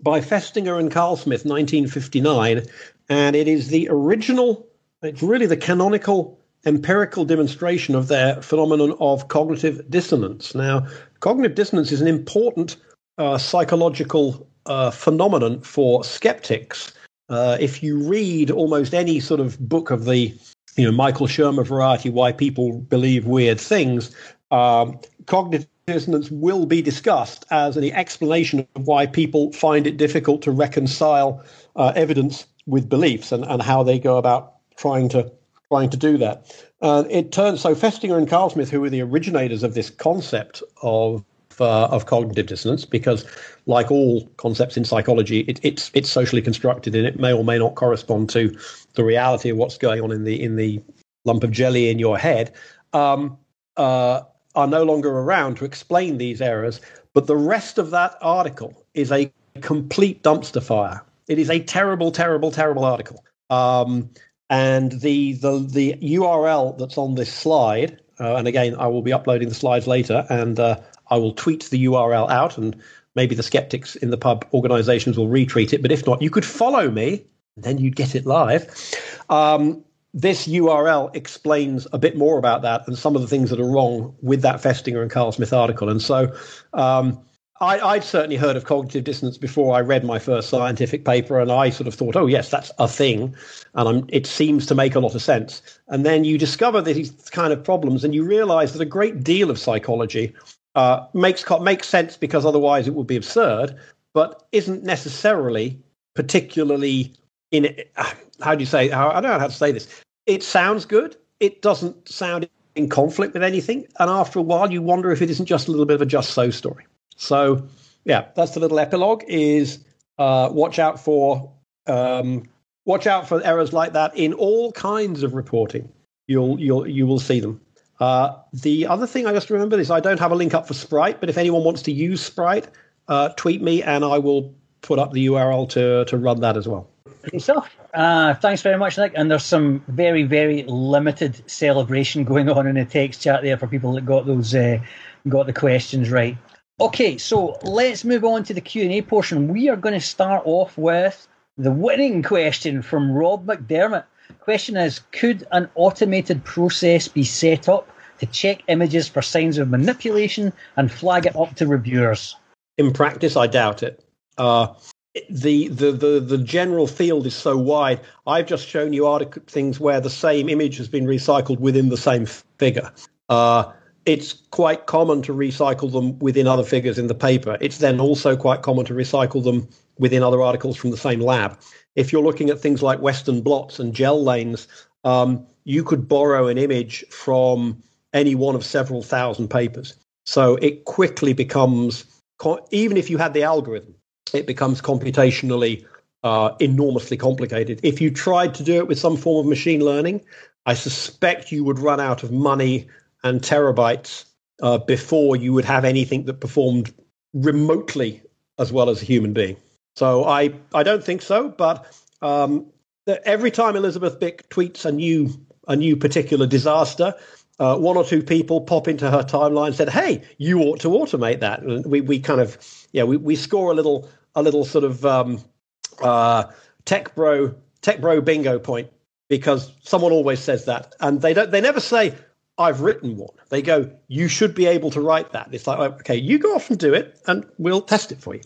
by Festinger and Carlsmith, 1959, and it is the original. It's really the canonical empirical demonstration of their phenomenon of cognitive dissonance. Now, cognitive dissonance is an important uh, psychological uh, phenomenon for skeptics. Uh, if you read almost any sort of book of the you know Michael Shermer variety, why people believe weird things, um, cognitive dissonance will be discussed as an explanation of why people find it difficult to reconcile uh, evidence with beliefs and, and how they go about trying to trying to do that. Uh, it turns so Festinger and Carlsmith, who were the originators of this concept of uh, of cognitive dissonance, because like all concepts in psychology, it, it's it's socially constructed and it may or may not correspond to the reality of what's going on in the in the lump of jelly in your head. Um, uh, are no longer around to explain these errors, but the rest of that article is a complete dumpster fire. It is a terrible, terrible, terrible article. Um, and the, the the URL that's on this slide, uh, and again, I will be uploading the slides later, and uh, I will tweet the URL out, and maybe the skeptics in the pub organisations will retweet it. But if not, you could follow me, then you'd get it live. Um, this URL explains a bit more about that and some of the things that are wrong with that Festinger and Carlsmith article. And so um, I, would certainly heard of cognitive dissonance before I read my first scientific paper, and I sort of thought, oh, yes, that's a thing. And I'm, it seems to make a lot of sense. And then you discover these kind of problems, and you realize that a great deal of psychology uh, makes, makes sense because otherwise it would be absurd, but isn't necessarily particularly in. How do you say? How, I don't know how to say this. It sounds good. It doesn't sound in conflict with anything. And after a while, you wonder if it isn't just a little bit of a just so story. So, yeah, that's the little epilogue. Is uh, watch out for um, watch out for errors like that in all kinds of reporting. You'll you'll you will see them. Uh, the other thing I just remembered is I don't have a link up for Sprite, but if anyone wants to use Sprite, uh, tweet me and I will put up the URL to to run that as well. Stuff. Uh, thanks very much, Nick. And there's some very, very limited celebration [laughs] going on in the text chat there for people that got those uh, got the questions right. Okay, so let's move on to the Q and A portion. We are going to start off with the winning question from Rob McDermott. Question is: Could an automated process be set up to check images for signs of manipulation and flag it up to reviewers? In practice, I doubt it. Uh, the, the the the general field is so wide. I've just shown you article things where the same image has been recycled within the same figure. Uh, it's quite common to recycle them within other figures in the paper. It's then also quite common to recycle them within other articles from the same lab. If you're looking at things like Western blots and gel lanes, um, you could borrow an image from any one of several thousand papers. So it quickly becomes, even if you had the algorithm, it becomes computationally uh, enormously complicated. If you tried to do it with some form of machine learning, I suspect you would run out of money and terabytes uh, before you would have anything that performed remotely as well as a human being. So I, I don't think so, but um, every time Elizabeth Bik tweets a new a new particular disaster, uh, one or two people pop into her timeline and said, "Hey, you ought to automate that." And we, we kind of yeah we, we score a little a little sort of um, uh, tech bro tech bro bingo point because someone always says that, and they don't they never say I've written one. They go, you should be able to write that. It's like, okay, you go off and do it, and we'll test it for you.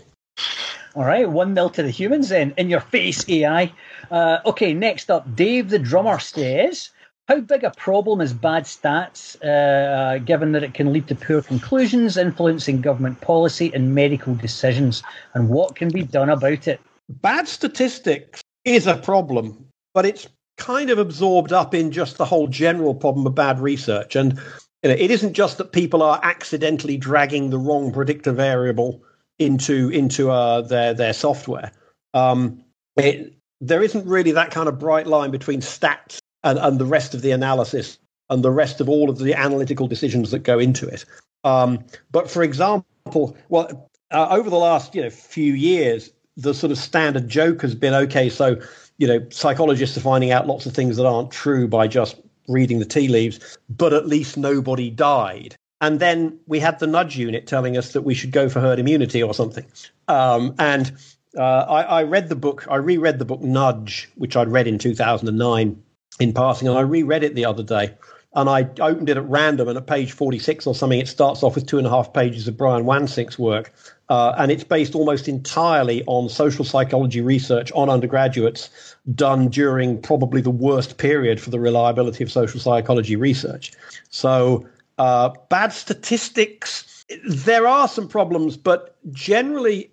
All right, one nil to the humans then. In your face, AI. Uh, okay, next up, Dave the drummer says, how big a problem is bad stats, uh, given that it can lead to poor conclusions, influencing government policy and medical decisions, and what can be done about it? Bad statistics is a problem, but it's kind of absorbed up in just the whole general problem of bad research. And you know, it isn't just that people are accidentally dragging the wrong predictor variable into into uh, their their software. Um, it, there isn't really that kind of bright line between stats and, and the rest of the analysis. and the rest of all of the analytical decisions that go into it. Um, but for example, well, uh, over the last you know few years, the sort of standard joke has been okay. So you know, psychologists are finding out lots of things that aren't true by just reading the tea leaves, but at least nobody died. And then we had the nudge unit telling us that we should go for herd immunity or something. Um, and uh, I, I, read the book, I reread the book Nudge, which I'd read in 2009 in passing, and I reread it the other day. And I opened it at random, and at page 46 or something, it starts off with two and a half pages of Brian Wansink's work. Uh, and it's based almost entirely on social psychology research on undergraduates done during probably the worst period for the reliability of social psychology research. So uh, bad statistics. There are some problems, but generally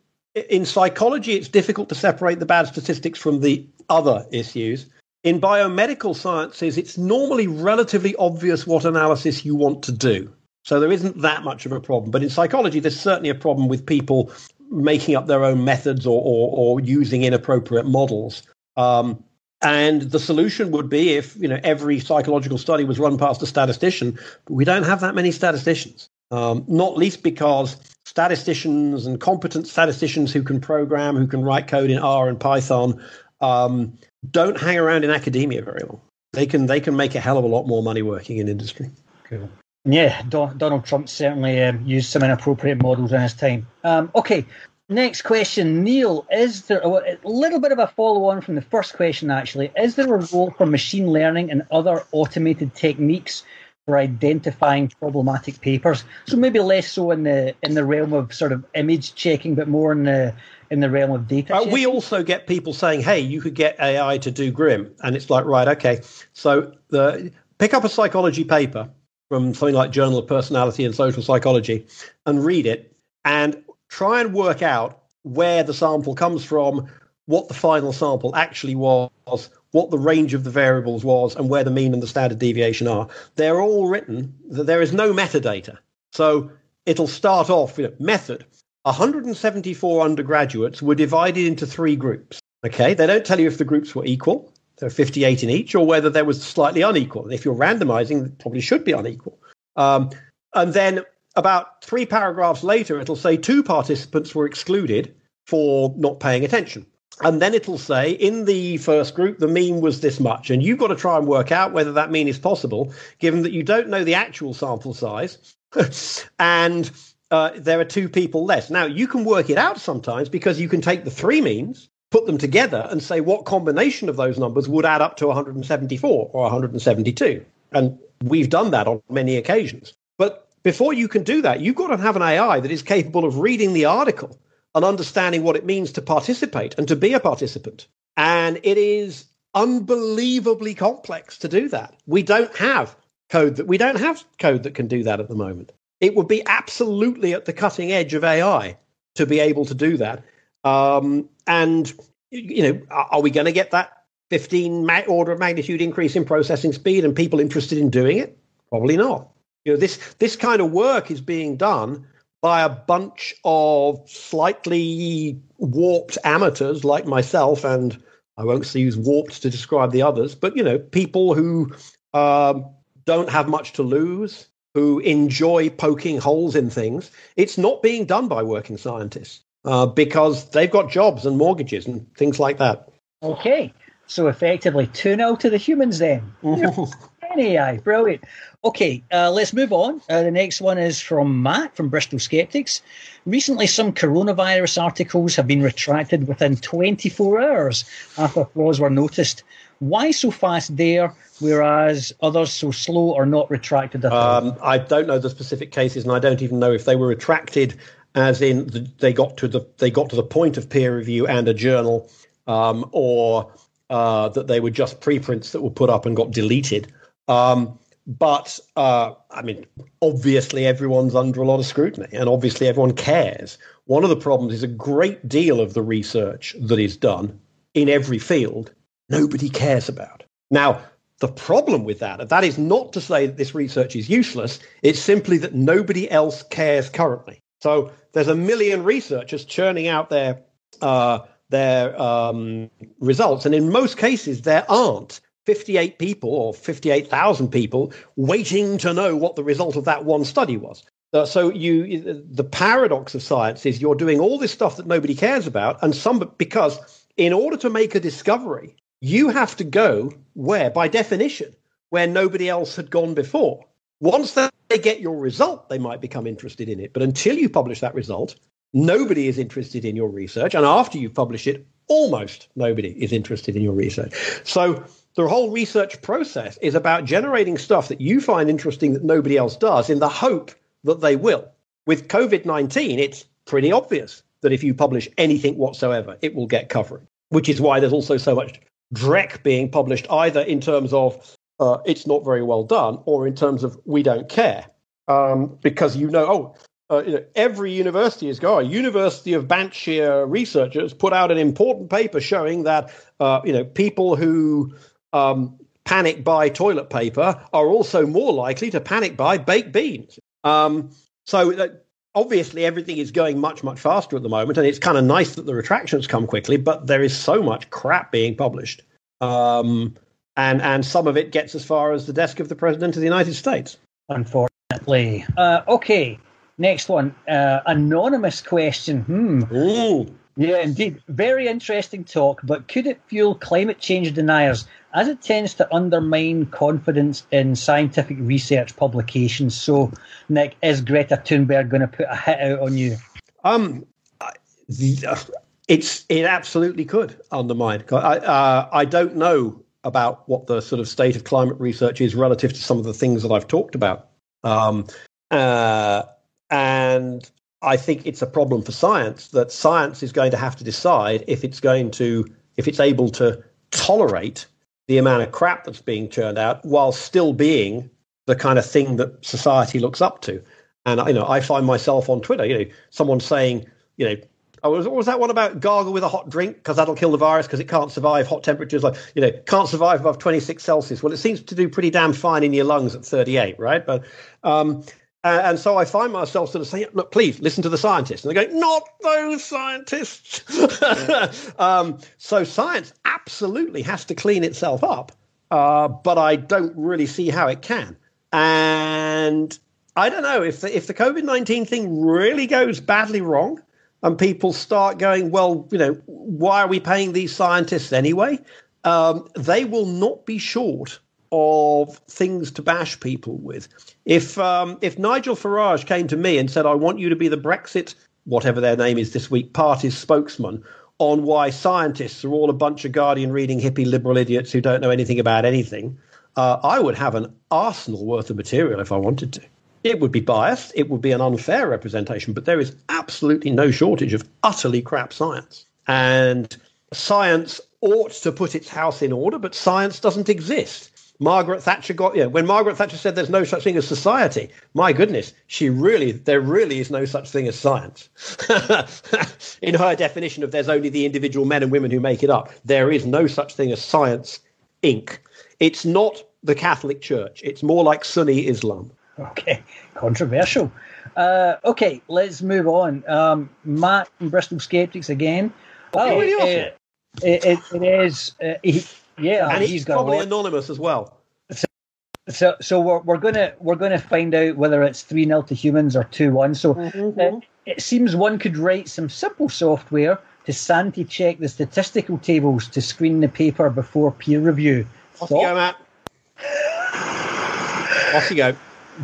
in psychology, it's difficult to separate the bad statistics from the other issues. In biomedical sciences, it's normally relatively obvious what analysis you want to do. So there isn't that much of a problem. But in psychology, there's certainly a problem with people making up their own methods or, or, or using inappropriate models. Um, and the solution would be if you know every psychological study was run past a statistician, but we don't have that many statisticians. Um, not least because statisticians and competent statisticians who can program, who can write code in R and Python, um, don't hang around in academia very long. They can they can make a hell of a lot more money working in industry. Cool. Yeah, Donald Trump certainly um, used some inappropriate models in his time. Um, okay, Next question, Neil. Is there a little bit of a follow on from the first question, actually? Is there a role for machine learning and other automated techniques for identifying problematic papers? So maybe less so in the in the realm of sort of image checking, but more in the in the realm of data. Uh, we also get people saying, "Hey, you could get AI to do GRIM," and it's like, right, okay. So the pick up a psychology paper from something like Journal of Personality and Social Psychology and read it, and try and work out where the sample comes from, what the final sample actually was, what the range of the variables was, and where the mean and the standard deviation are. They're all written, there is no metadata. So it'll start off with method. 174 undergraduates were divided into three groups. Okay, they don't tell you if the groups were equal, 58 in each, or whether there was slightly unequal. If you're randomizing, it probably should be unequal. Um, and then about three paragraphs later, it'll say two participants were excluded for not paying attention. And then it'll say in the first group, the mean was this much. And you've got to try and work out whether that mean is possible, given that you don't know the actual sample size. [laughs] and uh, there are two people less. Now, you can work it out sometimes because you can take the three means, put them together, and say what combination of those numbers would add up to 174 or 172. And we've done that on many occasions. But before you can do that, you've got to have an AI that is capable of reading the article and understanding what it means to participate and to be a participant. And it is unbelievably complex to do that. We don't have code that we don't have code that can do that at the moment. It would be absolutely at the cutting edge of AI to be able to do that. Um, and you know, are we going to get that 15 order of magnitude increase in processing speed and people interested in doing it? Probably not. You know, this this kind of work is being done by a bunch of slightly warped amateurs like myself, and I won't use warped to describe the others, but you know, people who um, don't have much to lose, who enjoy poking holes in things. It's not being done by working scientists uh, because they've got jobs and mortgages and things like that. Okay, so effectively, tune out to the humans then. [laughs] AI, brilliant. Okay, uh, let's move on. Uh, the next one is from Matt from Bristol Skeptics. Recently, some coronavirus articles have been retracted within 24 hours after flaws were noticed. Why so fast there, whereas others so slow or not retracted at all? Um, I don't know the specific cases, and I don't even know if they were retracted, as in the, they got to the they got to the point of peer review and a journal, um, or uh, that they were just preprints that were put up and got deleted. Um, but uh, I mean, obviously, everyone's under a lot of scrutiny, and obviously, everyone cares. One of the problems is a great deal of the research that is done in every field, nobody cares about. Now, the problem with that, that is not to say that this research is useless, it's simply that nobody else cares currently. So there's a million researchers churning out their uh, their um, results, and in most cases, there aren't 58 people or 58,000 people waiting to know what the result of that one study was. Uh, so you, the paradox of science is you're doing all this stuff that nobody cares about, and some because in order to make a discovery, you have to go where, by definition, where nobody else had gone before. Once they get your result, they might become interested in it. But until you publish that result, nobody is interested in your research. And after you publish it, almost nobody is interested in your research. So the whole research process is about generating stuff that you find interesting that nobody else does in the hope that they will. With COVID 19, it's pretty obvious that if you publish anything whatsoever, it will get coverage, which is why there's also so much dreck being published, either in terms of uh, it's not very well done or in terms of we don't care. Um, because you know, oh, uh, you know, every university is going. University of Banshire researchers put out an important paper showing that uh, you know people who um, panic buy toilet paper are also more likely to panic buy baked beans. Um, so uh, obviously everything is going much much faster at the moment, and it's kind of nice that the retractions come quickly. But there is so much crap being published, um, and and some of it gets as far as the desk of the president of the United States. Unfortunately, uh, okay. Next one, uh, anonymous question. Hmm. Ooh. Yeah, indeed. Very interesting talk, but could it fuel climate change deniers as it tends to undermine confidence in scientific research publications? So, Nick, is Greta Thunberg going to put a hit out on you? Um, the, uh, it's it absolutely could undermine. I uh, I don't know about what the sort of state of climate research is relative to some of the things that I've talked about. Um, uh, and I think it's a problem for science that science is going to have to decide if it's going to, if it's able to tolerate the amount of crap that's being churned out while still being the kind of thing that society looks up to. And you know, I find myself on Twitter, you know, someone saying, you know, oh, was, was that one about gargle with a hot drink because that'll kill the virus because it can't survive hot temperatures, like you know, can't survive above 26 Celsius. Well, it seems to do pretty damn fine in your lungs at 38, right? But um, and so I find myself sort of saying, look, please listen to the scientists. And they go, not those scientists. [laughs] um, so science absolutely has to clean itself up, uh, but I don't really see how it can. And I don't know if the, if the COVID 19 thing really goes badly wrong and people start going, well, you know, why are we paying these scientists anyway? Um, they will not be short of things to bash people with. If um, if Nigel Farage came to me and said, "I want you to be the Brexit, whatever their name is this week, party's spokesman," on why scientists are all a bunch of Guardian reading hippie liberal idiots who don't know anything about anything, uh, I would have an arsenal worth of material if I wanted to. It would be biased, it would be an unfair representation, but there is absolutely no shortage of utterly crap science. And science ought to put its house in order, but science doesn't exist. Margaret Thatcher got, yeah, when Margaret Thatcher said there's no such thing as society, my goodness, she really, there really is no such thing as science. [laughs] In her definition of there's only the individual men and women who make it up, there is no such thing as science, Inc. It's not the Catholic Church, it's more like Sunni Islam. [laughs] Okay, controversial. Uh, okay, let's move on. Um, Matt from Bristol Skeptics again. Oh, it, it, it is. Uh, he, yeah, and he's, probably anonymous as well. So, so we're, we're gonna we're gonna find out whether it's three 0 to humans or two one. So mm-hmm. uh, it seems one could write some simple software to sanity check the statistical tables to screen the paper before peer review. Off you go, Matt. [laughs] Off you go.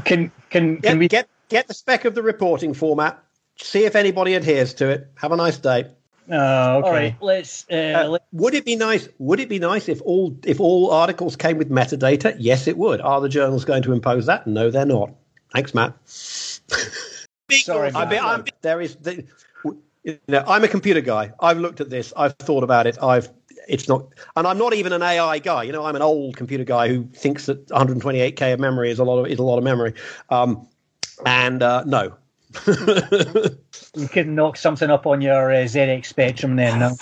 Can can get, can we get get the spec of the reporting format? See if anybody adheres to it. Have a nice day. Oh, okay. All right, let's, uh, uh, let's. Would it be nice? Would it be nice if all if all articles came with metadata? Yes, it would. Are the journals going to impose that? No, they're not. Thanks, Matt. [laughs] Sorry, Matt. I I'm, there is. The, you know, I'm a computer guy. I've looked at this. I've thought about it. I've. It's not, and I'm not even an AI guy. You know, I'm an old computer guy who thinks that 128k of memory is a lot of is a lot of memory. Um, and uh, no, [laughs] you can knock something up on your uh, ZX Spectrum then, no?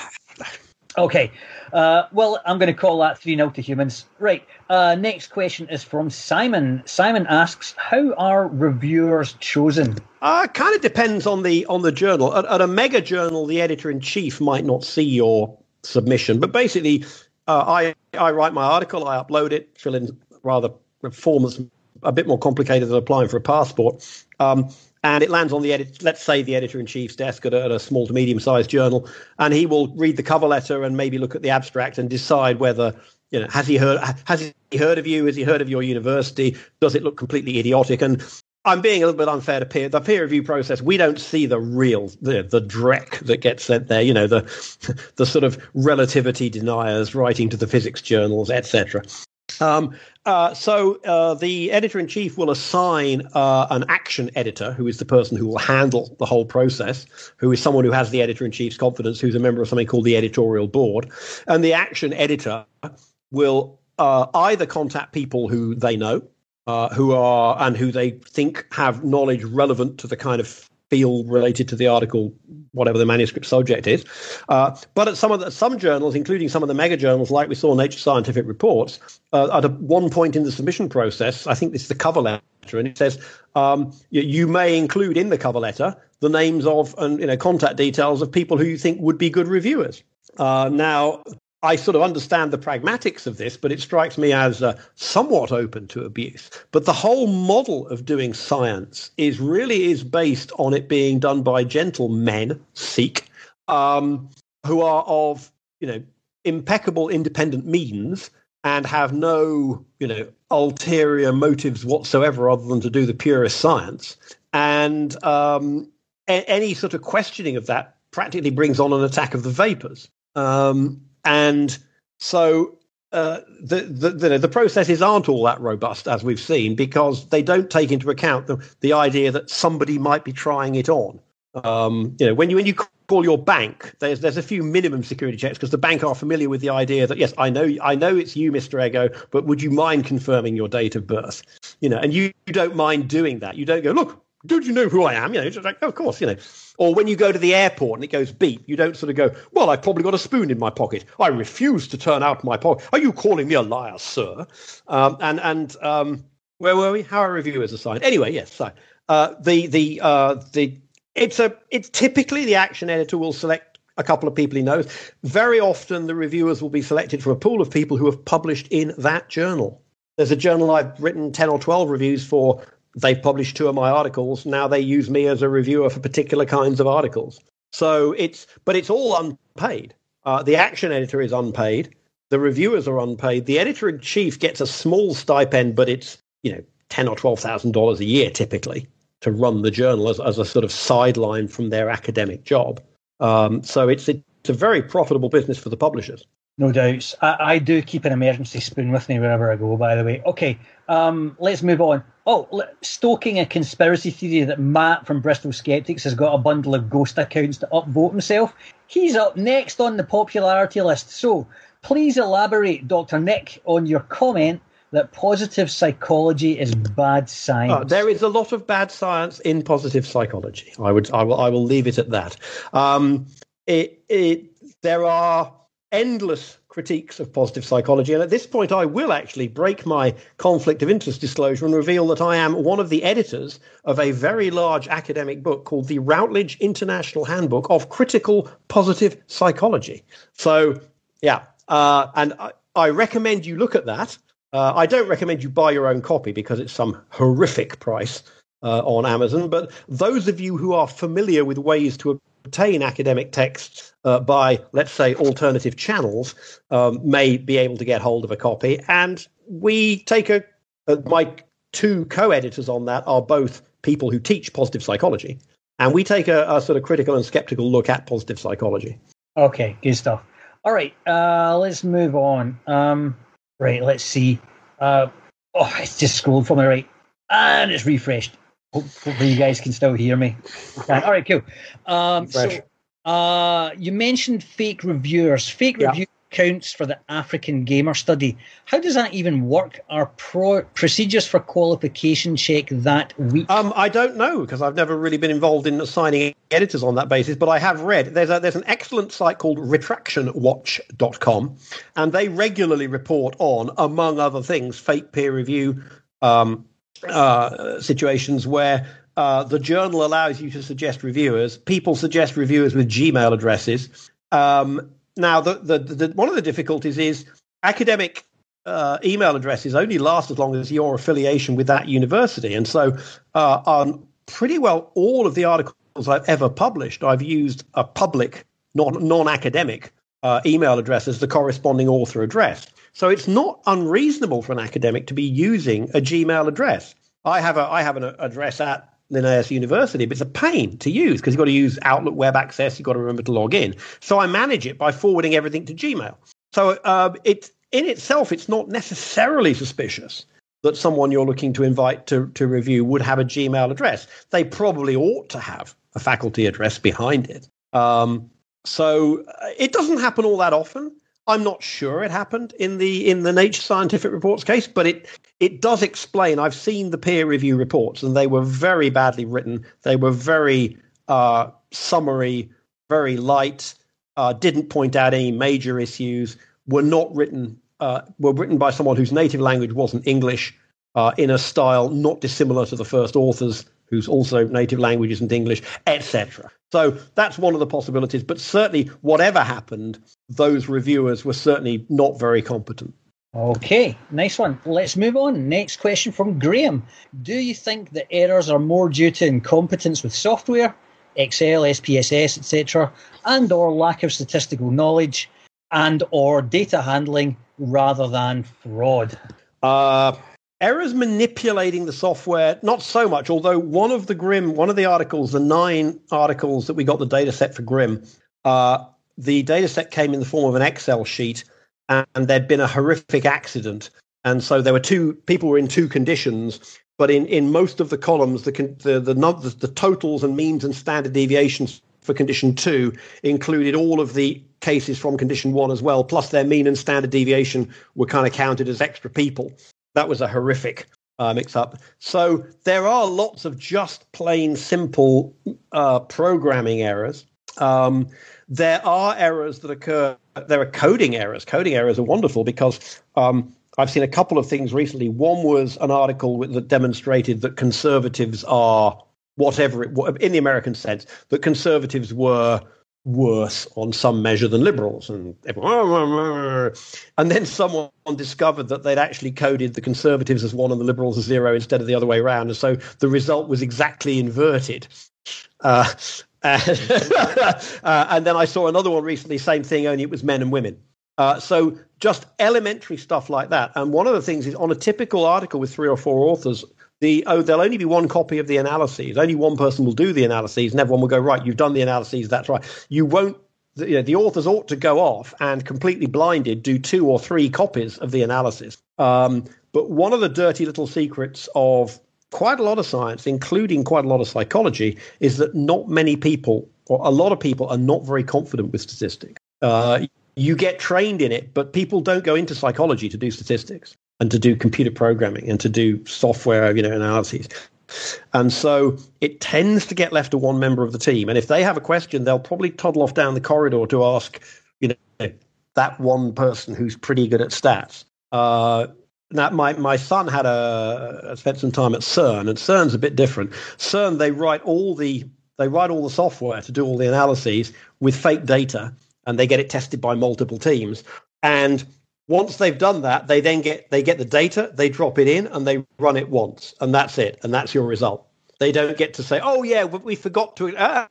Okay. Uh, well, I'm going to call that 3 0 to humans. Right. Uh, next question is from Simon. Simon asks, How are reviewers chosen? Uh, kind of depends on the on the journal. At, at a mega journal, the editor in chief might not see your submission, but basically, uh, I I write my article, I upload it, fill in rather forms a bit more complicated than applying for a passport. Um, and it lands on the edit. Let's say the editor in chief's desk at a, at a small to medium sized journal, and he will read the cover letter and maybe look at the abstract and decide whether you know has he heard has he heard of you? Has he heard of your university? Does it look completely idiotic? And I'm being a little bit unfair to peer the peer review process. We don't see the real the the dreck that gets sent there. You know the [laughs] the sort of relativity deniers writing to the physics journals, etc. Um, uh, so uh, the editor in chief will assign uh, an action editor, who is the person who will handle the whole process, who is someone who has the editor in chief's confidence, who's a member of something called the editorial board, and the action editor will uh, either contact people who they know, uh, who are and who they think have knowledge relevant to the kind of field related to the article, whatever the manuscript subject is. Uh, but at some of the, some journals, including some of the mega journals, like we saw Nature Scientific Reports, uh, at a, one point in the submission process, I think this is the cover letter, and it says um, you, you, may include in the cover letter the names of and you know contact details of people who you think would be good reviewers. Uh, now, I sort of understand the pragmatics of this, but it strikes me as uh, somewhat open to abuse. But the whole model of doing science is really is based on it being done by gentlemen, Sikh, um, who are of you know impeccable independent means and have no you know ulterior motives whatsoever other than to do the purest science. And um, a- any sort of questioning of that practically brings on an attack of the vapors. Um, and so uh, the, the, the, the, processes aren't all that robust, as we've seen, because they don't take into account the, the idea that somebody might be trying it on. Um, you know, when you when you call your bank, there's there's a few minimum security checks because the bank are familiar with the idea that yes, I know I know it's you, Mr. Ego, but would you mind confirming your date of birth? You know, and you, you don't mind doing that. You don't go, look, don't you know who I am? You know, just like, oh, of course, you know. Or when you go to the airport and it goes beep, you don't sort of go, well, I've probably got a spoon in my pocket. I refuse to turn out my pocket. Are you calling me a liar, sir? Um, and and um, where were we? How are reviewers assigned? Anyway, yes. So, uh, the the uh, the it's a it's typically the action editor will select a couple of people he knows. Very often, the reviewers will be selected from a pool of people who have published in that journal. There's a journal I've written 10 or 12 reviews for they've published two of my articles. Now they use me as a reviewer for particular kinds of articles. So it's, but it's all unpaid. Uh, the action editor is unpaid. The reviewers are unpaid. The editor in chief gets a small stipend, but it's you know ten or twelve thousand dollars a year typically to run the journal as, as a sort of sideline from their academic job. Um, so it's it's a very profitable business for the publishers. No doubts. I, I, do keep an emergency spoon with me wherever I go, by the way. Okay, um, let's move on. Oh, stoking a conspiracy theory that Matt from Bristol Skeptics has got a bundle of ghost accounts to upvote himself. He's up next on the popularity list. So please elaborate, Dr. Nick, on your comment that positive psychology is bad science. Oh, there is a lot of bad science in positive psychology. I would, I will, I will leave it at that. Um, it, it, there are endless critiques of positive psychology. And at this point, I will actually break my conflict of interest disclosure and reveal that I am one of the editors of a very large academic book called the Routledge International Handbook of Critical Positive Psychology. So, yeah, uh, and I, I, recommend you look at that. Uh, I don't recommend you buy your own copy because it's some horrific price uh, on Amazon. But those of you who are familiar with ways to obtain academic texts uh, by, let's say, alternative channels um, may be able to get hold of a copy. And we take a, uh, my two co editors on that are both people who teach positive psychology. And we take a, a, sort of critical and skeptical look at positive psychology. Okay, good stuff. All right, uh, let's move on. Um, right, let's see. Uh, oh, it's just scrolled from the right. And it's refreshed. Hopefully, you guys can still hear me. All right, cool. Um, so, uh, you mentioned fake reviewers. Fake yeah. review counts for the African Gamer Study. How does that even work? Are pro- procedures for qualification check that weak? Um, I don't know because I've never really been involved in assigning editors on that basis, but I have read there's a, there's an excellent site called retractionwatch.com, and they regularly report on, among other things, fake peer review. Um, uh, situations where uh, the journal allows you to suggest reviewers. People suggest reviewers with Gmail addresses. Um, now, the, the, the, one of the difficulties is academic uh, email addresses only last as long as your affiliation with that university. And so, uh, on pretty well all of the articles I've ever published, I've used a public, non academic uh, email address as the corresponding author address. So it's not unreasonable for an academic to be using a Gmail address. I have a I have an address at Linnaeus University, but it's a pain to use because you've got to use Outlook Web Access. You've got to remember to log in. So I manage it by forwarding everything to Gmail. So uh, it in itself, it's not necessarily suspicious that someone you're looking to invite to, to review would have a Gmail address. They probably ought to have a faculty address behind it. Um, so uh, it doesn't happen all that often. I'm not sure it happened in the in the Nature Scientific Reports case, but it it does explain. I've seen the peer review reports, and they were very badly written. They were very uh, summary, very light. Uh, didn't point out any major issues. Were not written uh, were written by someone whose native language wasn't English, uh, in a style not dissimilar to the first authors whose also native language isn't English, etc. So that's one of the possibilities. But certainly, whatever happened, those reviewers were certainly not very competent. Okay, nice one. Let's move on. Next question from Graham. Do you think the errors are more due to incompetence with software, Excel, SPSS, etc., and or lack of statistical knowledge and or data handling rather than fraud? Uh, errors manipulating the software not so much although one of the GRIM one of the articles the nine articles that we got the data set for GRIM uh, the data set came in the form of an excel sheet and, and there'd been a horrific accident. And so there were two people were in two conditions but in, in most of the columns the, the the the the totals and means and standard deviations for condition two included all of the cases from condition one as well plus their mean and standard deviation were kind of counted as extra people that was a horrific uh, mix up. So there are lots of just plain simple uh, programming errors. Um, there are errors that occur. There are coding errors. Coding errors are wonderful because um, I've seen a couple of things recently. One was an article that demonstrated that conservatives are whatever it, in the American sense that conservatives were worse on some measure than liberals. And everyone, and then someone discovered that they'd actually coded the conservatives as one and the liberals as zero instead of the other way around. And so the result was exactly inverted. Uh, and, [laughs] uh, and then i saw another one recently same thing only it was men and women. Uh, so just elementary stuff like that. And one of the things is on a typical article with three or four authors the oh there'll only be one copy of the analyses. Only one person will do the analyses and everyone will go right you've done the analyses that's right. You won't the, you know, the authors ought to go off and completely blinded do two or three copies of the analysis. Um, but one of the dirty little secrets of quite a lot of science including quite a lot of psychology is that not many people or a lot of people are not very confident with statistics. Uh, you get trained in it, but people don't go into psychology to do statistics and to do computer programming and to do software, you know, analyses. And so it tends to get left to one member of the team. And if they have a question, they'll probably toddle off down the corridor to ask, you know, that one person who's pretty good at stats. Uh, now, my, my son had a spent some time at CERN, and CERN's a bit different. CERN, they write all the they write all the software to do all the analyses with fake data, and they get it tested by multiple teams. And once they've done that, they then get they get the data, they drop it in, and they run it once, and that's it, and that's your result. They don't get to say, "Oh yeah, we forgot to." Ah.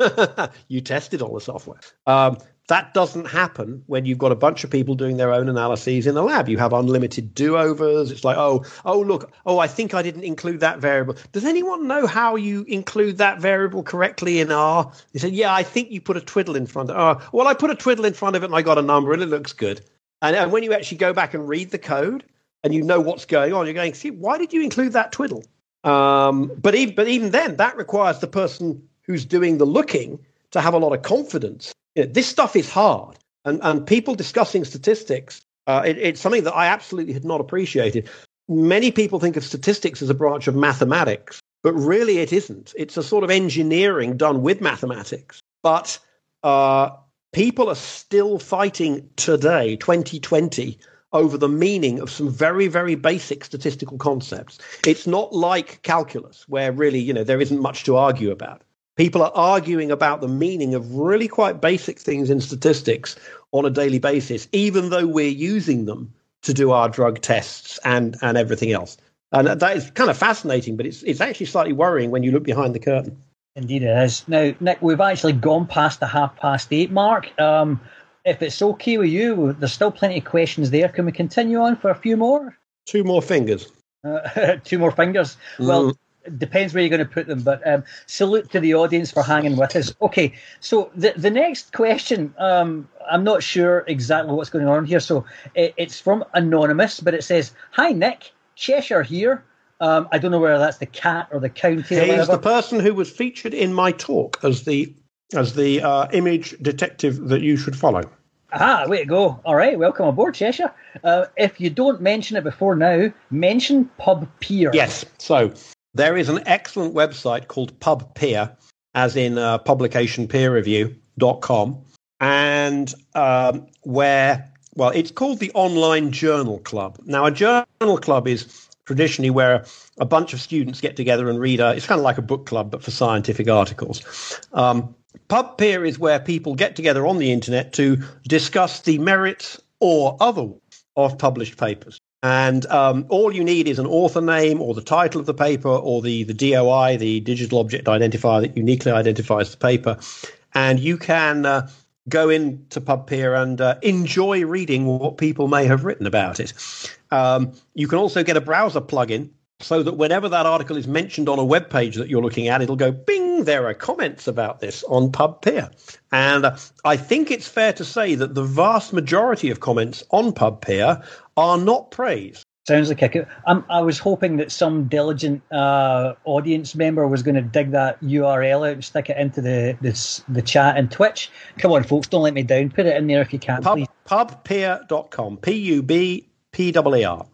[laughs] you tested all the software. Um, that doesn't happen when you've got a bunch of people doing their own analyses in the lab. You have unlimited do-overs. It's like, oh, oh, look, oh, I think I didn't include that variable. Does anyone know how you include that variable correctly in R? They said, yeah, I think you put a twiddle in front of. Oh, well, I put a twiddle in front of it and I got a number and it looks good. And, and when you actually go back and read the code and you know what's going on, you're going, see, why did you include that twiddle? Um, but even but even then, that requires the person who's doing the looking to have a lot of confidence you know, this stuff is hard, and and people discussing statistics. Uh, it, it's something that I absolutely had not appreciated. Many people think of statistics as a branch of mathematics, but really it isn't. It's a sort of engineering done with mathematics. But uh, people are still fighting today, 2020, over the meaning of some very, very basic statistical concepts. It's not like calculus, where really, you know, there isn't much to argue about. People are arguing about the meaning of really quite basic things in statistics on a daily basis, even though we're using them to do our drug tests and, and everything else. And that is kind of fascinating, but it's, it's actually slightly worrying when you look behind the curtain. Indeed, it is. Now, Nick, we've actually gone past the half past eight mark. Um, if it's okay with you, there's still plenty of questions there. Can we continue on for a few more? Two more fingers. Uh, [laughs] two more fingers. Mm. Well, depends where you're going to put them. But um, salute to the audience for hanging with us. Okay, so the the next question, um, I'm not sure exactly what's going on here. So it, it's from anonymous, but it says, "Hi Nick, Cheshire here." Um, I don't know whether that's the cat or the county. He's the person who was featured in my talk as the as the uh, image detective that you should follow. Ah, way to go. All right, welcome aboard, Cheshire. Uh, if you don't mention it before now, mention Pub Peer. Yes. So there is an excellent website called PubPeer, as in uh, publication peer review.com, and um, where, well, it's called the Online Journal Club. Now, a journal club is traditionally where a bunch of students get together and read a, it's kind of like a book club, but for scientific articles. Um, PubPeer is where people get together on the internet to discuss the merits or other of published papers. And um, all you need is an author name or the title of the paper or the, the DOI, the digital object identifier that uniquely identifies the paper. And you can uh, go into PubPeer and uh, enjoy reading what people may have written about it. Um, you can also get a browser plugin so that whenever that article is mentioned on a web page that you're looking at, it'll go bing, there are comments about this on PubPeer. And uh, I think it's fair to say that the vast majority of comments on PubPeer are not praise. Sounds like a. Um, I was hoping that some diligent uh, audience member was going to dig that URL out and stick it into the this, the chat and Twitch. Come on, folks, don't let me down. Put it in there if you can, Pub, please. Pubpeer.com. P U B P W E R.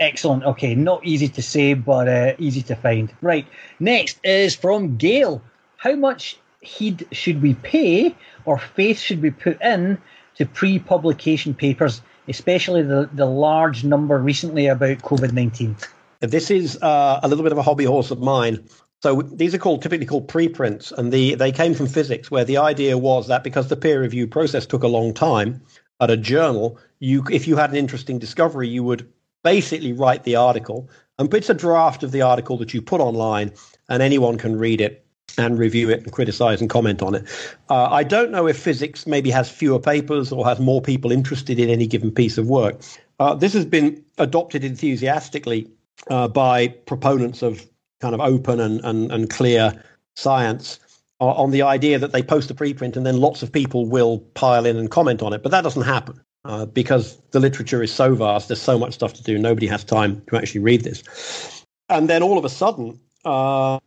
Excellent. Okay, not easy to say, but uh, easy to find. Right. Next is from Gail. How much heed should we pay or faith should we put in to pre publication papers, especially the, the large number recently about COVID 19? This is uh, a little bit of a hobby horse of mine. So these are called typically called preprints, and the they came from physics, where the idea was that because the peer review process took a long time at a journal, you if you had an interesting discovery, you would basically write the article, and it's a draft of the article that you put online, and anyone can read it and review it and criticize and comment on it. Uh, I don't know if physics maybe has fewer papers or has more people interested in any given piece of work. Uh, this has been adopted enthusiastically uh, by proponents of kind of open and, and, and clear science on the idea that they post a preprint and then lots of people will pile in and comment on it. But that doesn't happen uh, because the literature is so vast. There's so much stuff to do. Nobody has time to actually read this. And then all of a sudden, um,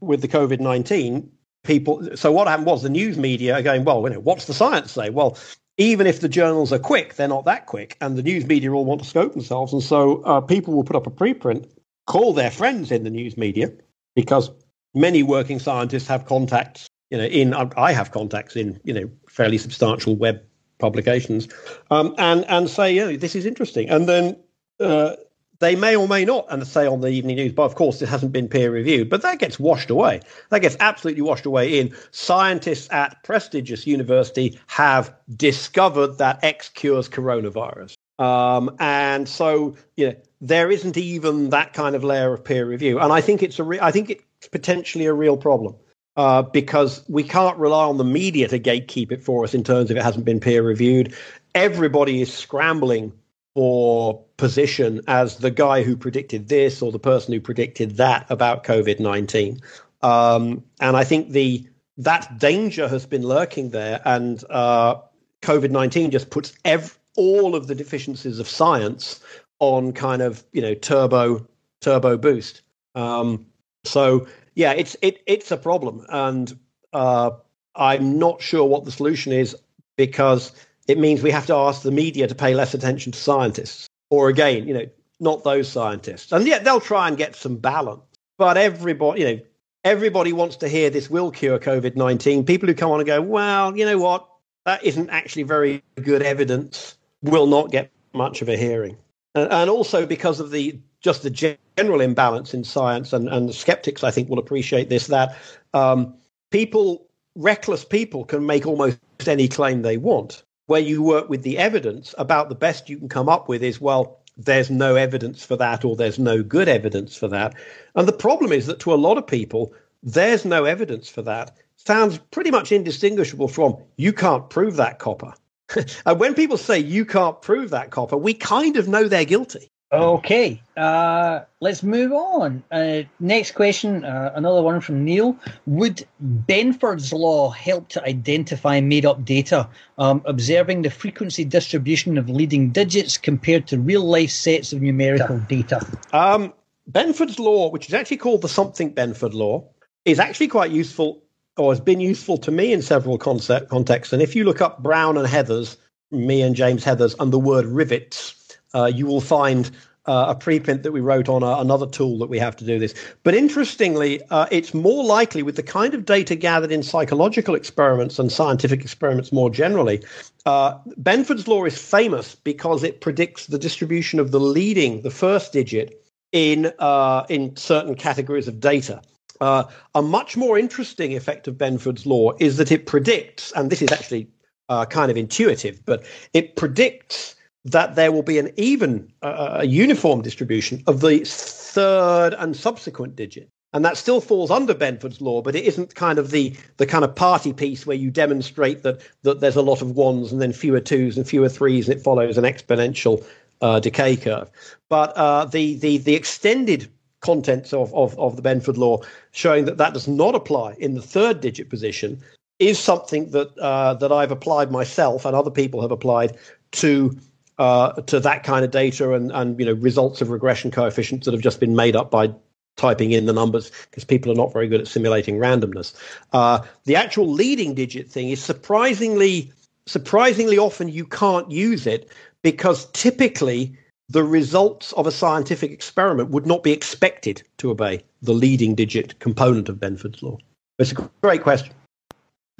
with the COVID 19, people. So what happened was the news media are going, well, you know, what's the science say? Well, even if the journals are quick, they're not that quick, and the news media all want to scope themselves, and so uh, people will put up a preprint, call their friends in the news media, because many working scientists have contacts. You know, in I have contacts in you know fairly substantial web publications, um, and and say, yeah, this is interesting, and then uh, they may or may not, and say on the evening news, but of course it hasn't been peer reviewed, but that gets washed away. That gets absolutely washed away in scientists at prestigious university have discovered that X cures coronavirus. Um, and so, you know, there isn't even that kind of layer of peer review. And I think it's a re- I think potentially a real problem uh, because we can't rely on the media to gatekeep it for us in terms of it hasn't been peer reviewed. Everybody is scrambling for position as the guy who predicted this or the person who predicted that about COVID nineteen. Um, and I think the that danger has been lurking there, and uh, COVID nineteen just puts ev- all of the deficiencies of science on kind of you know turbo turbo boost. Um, so yeah, it's it it's a problem, and uh, I'm not sure what the solution is because it means we have to ask the media to pay less attention to scientists, or again, you know, not those scientists, and yet they'll try and get some balance. But everybody, you know, everybody wants to hear this will cure COVID nineteen. People who come on and go, well, you know what, that isn't actually very good evidence, will not get much of a hearing, and, and also because of the just the general imbalance in science, and, and the skeptics, I think, will appreciate this that um, people, reckless people, can make almost any claim they want. Where you work with the evidence, about the best you can come up with is, well, there's no evidence for that, or there's no good evidence for that. And the problem is that to a lot of people, there's no evidence for that sounds pretty much indistinguishable from you can't prove that copper. [laughs] and when people say you can't prove that copper, we kind of know they're guilty. Okay, uh, let's move on. Uh, next question, uh, another one from Neil. Would Benford's law help to identify made up data, um, observing the frequency distribution of leading digits compared to real life sets of numerical data? Um, Benford's law, which is actually called the something Benford law, is actually quite useful or has been useful to me in several concept, contexts. And if you look up Brown and Heathers, me and James Heathers, and the word rivets, uh, you will find uh, a preprint that we wrote on a, another tool that we have to do this. But interestingly, uh, it's more likely with the kind of data gathered in psychological experiments and scientific experiments more generally. Uh, Benford's law is famous because it predicts the distribution of the leading, the first digit, in uh, in certain categories of data. Uh, a much more interesting effect of Benford's law is that it predicts, and this is actually uh, kind of intuitive, but it predicts that there will be an even, uh, a uniform distribution of the third and subsequent digit. And that still falls under Benford's law, but it isn't kind of the, the kind of party piece where you demonstrate that, that there's a lot of ones and then fewer twos and fewer threes, and it follows an exponential uh, decay curve. But uh, the, the, the extended contents of, of, of the Benford law showing that that does not apply in the third digit position is something that uh, that I've applied myself and other people have applied to uh, to that kind of data and and you know results of regression coefficients that have just been made up by typing in the numbers because people are not very good at simulating randomness. Uh, the actual leading digit thing is surprisingly surprisingly often you can't use it because typically the results of a scientific experiment would not be expected to obey the leading digit component of Benford's law? It's a great question.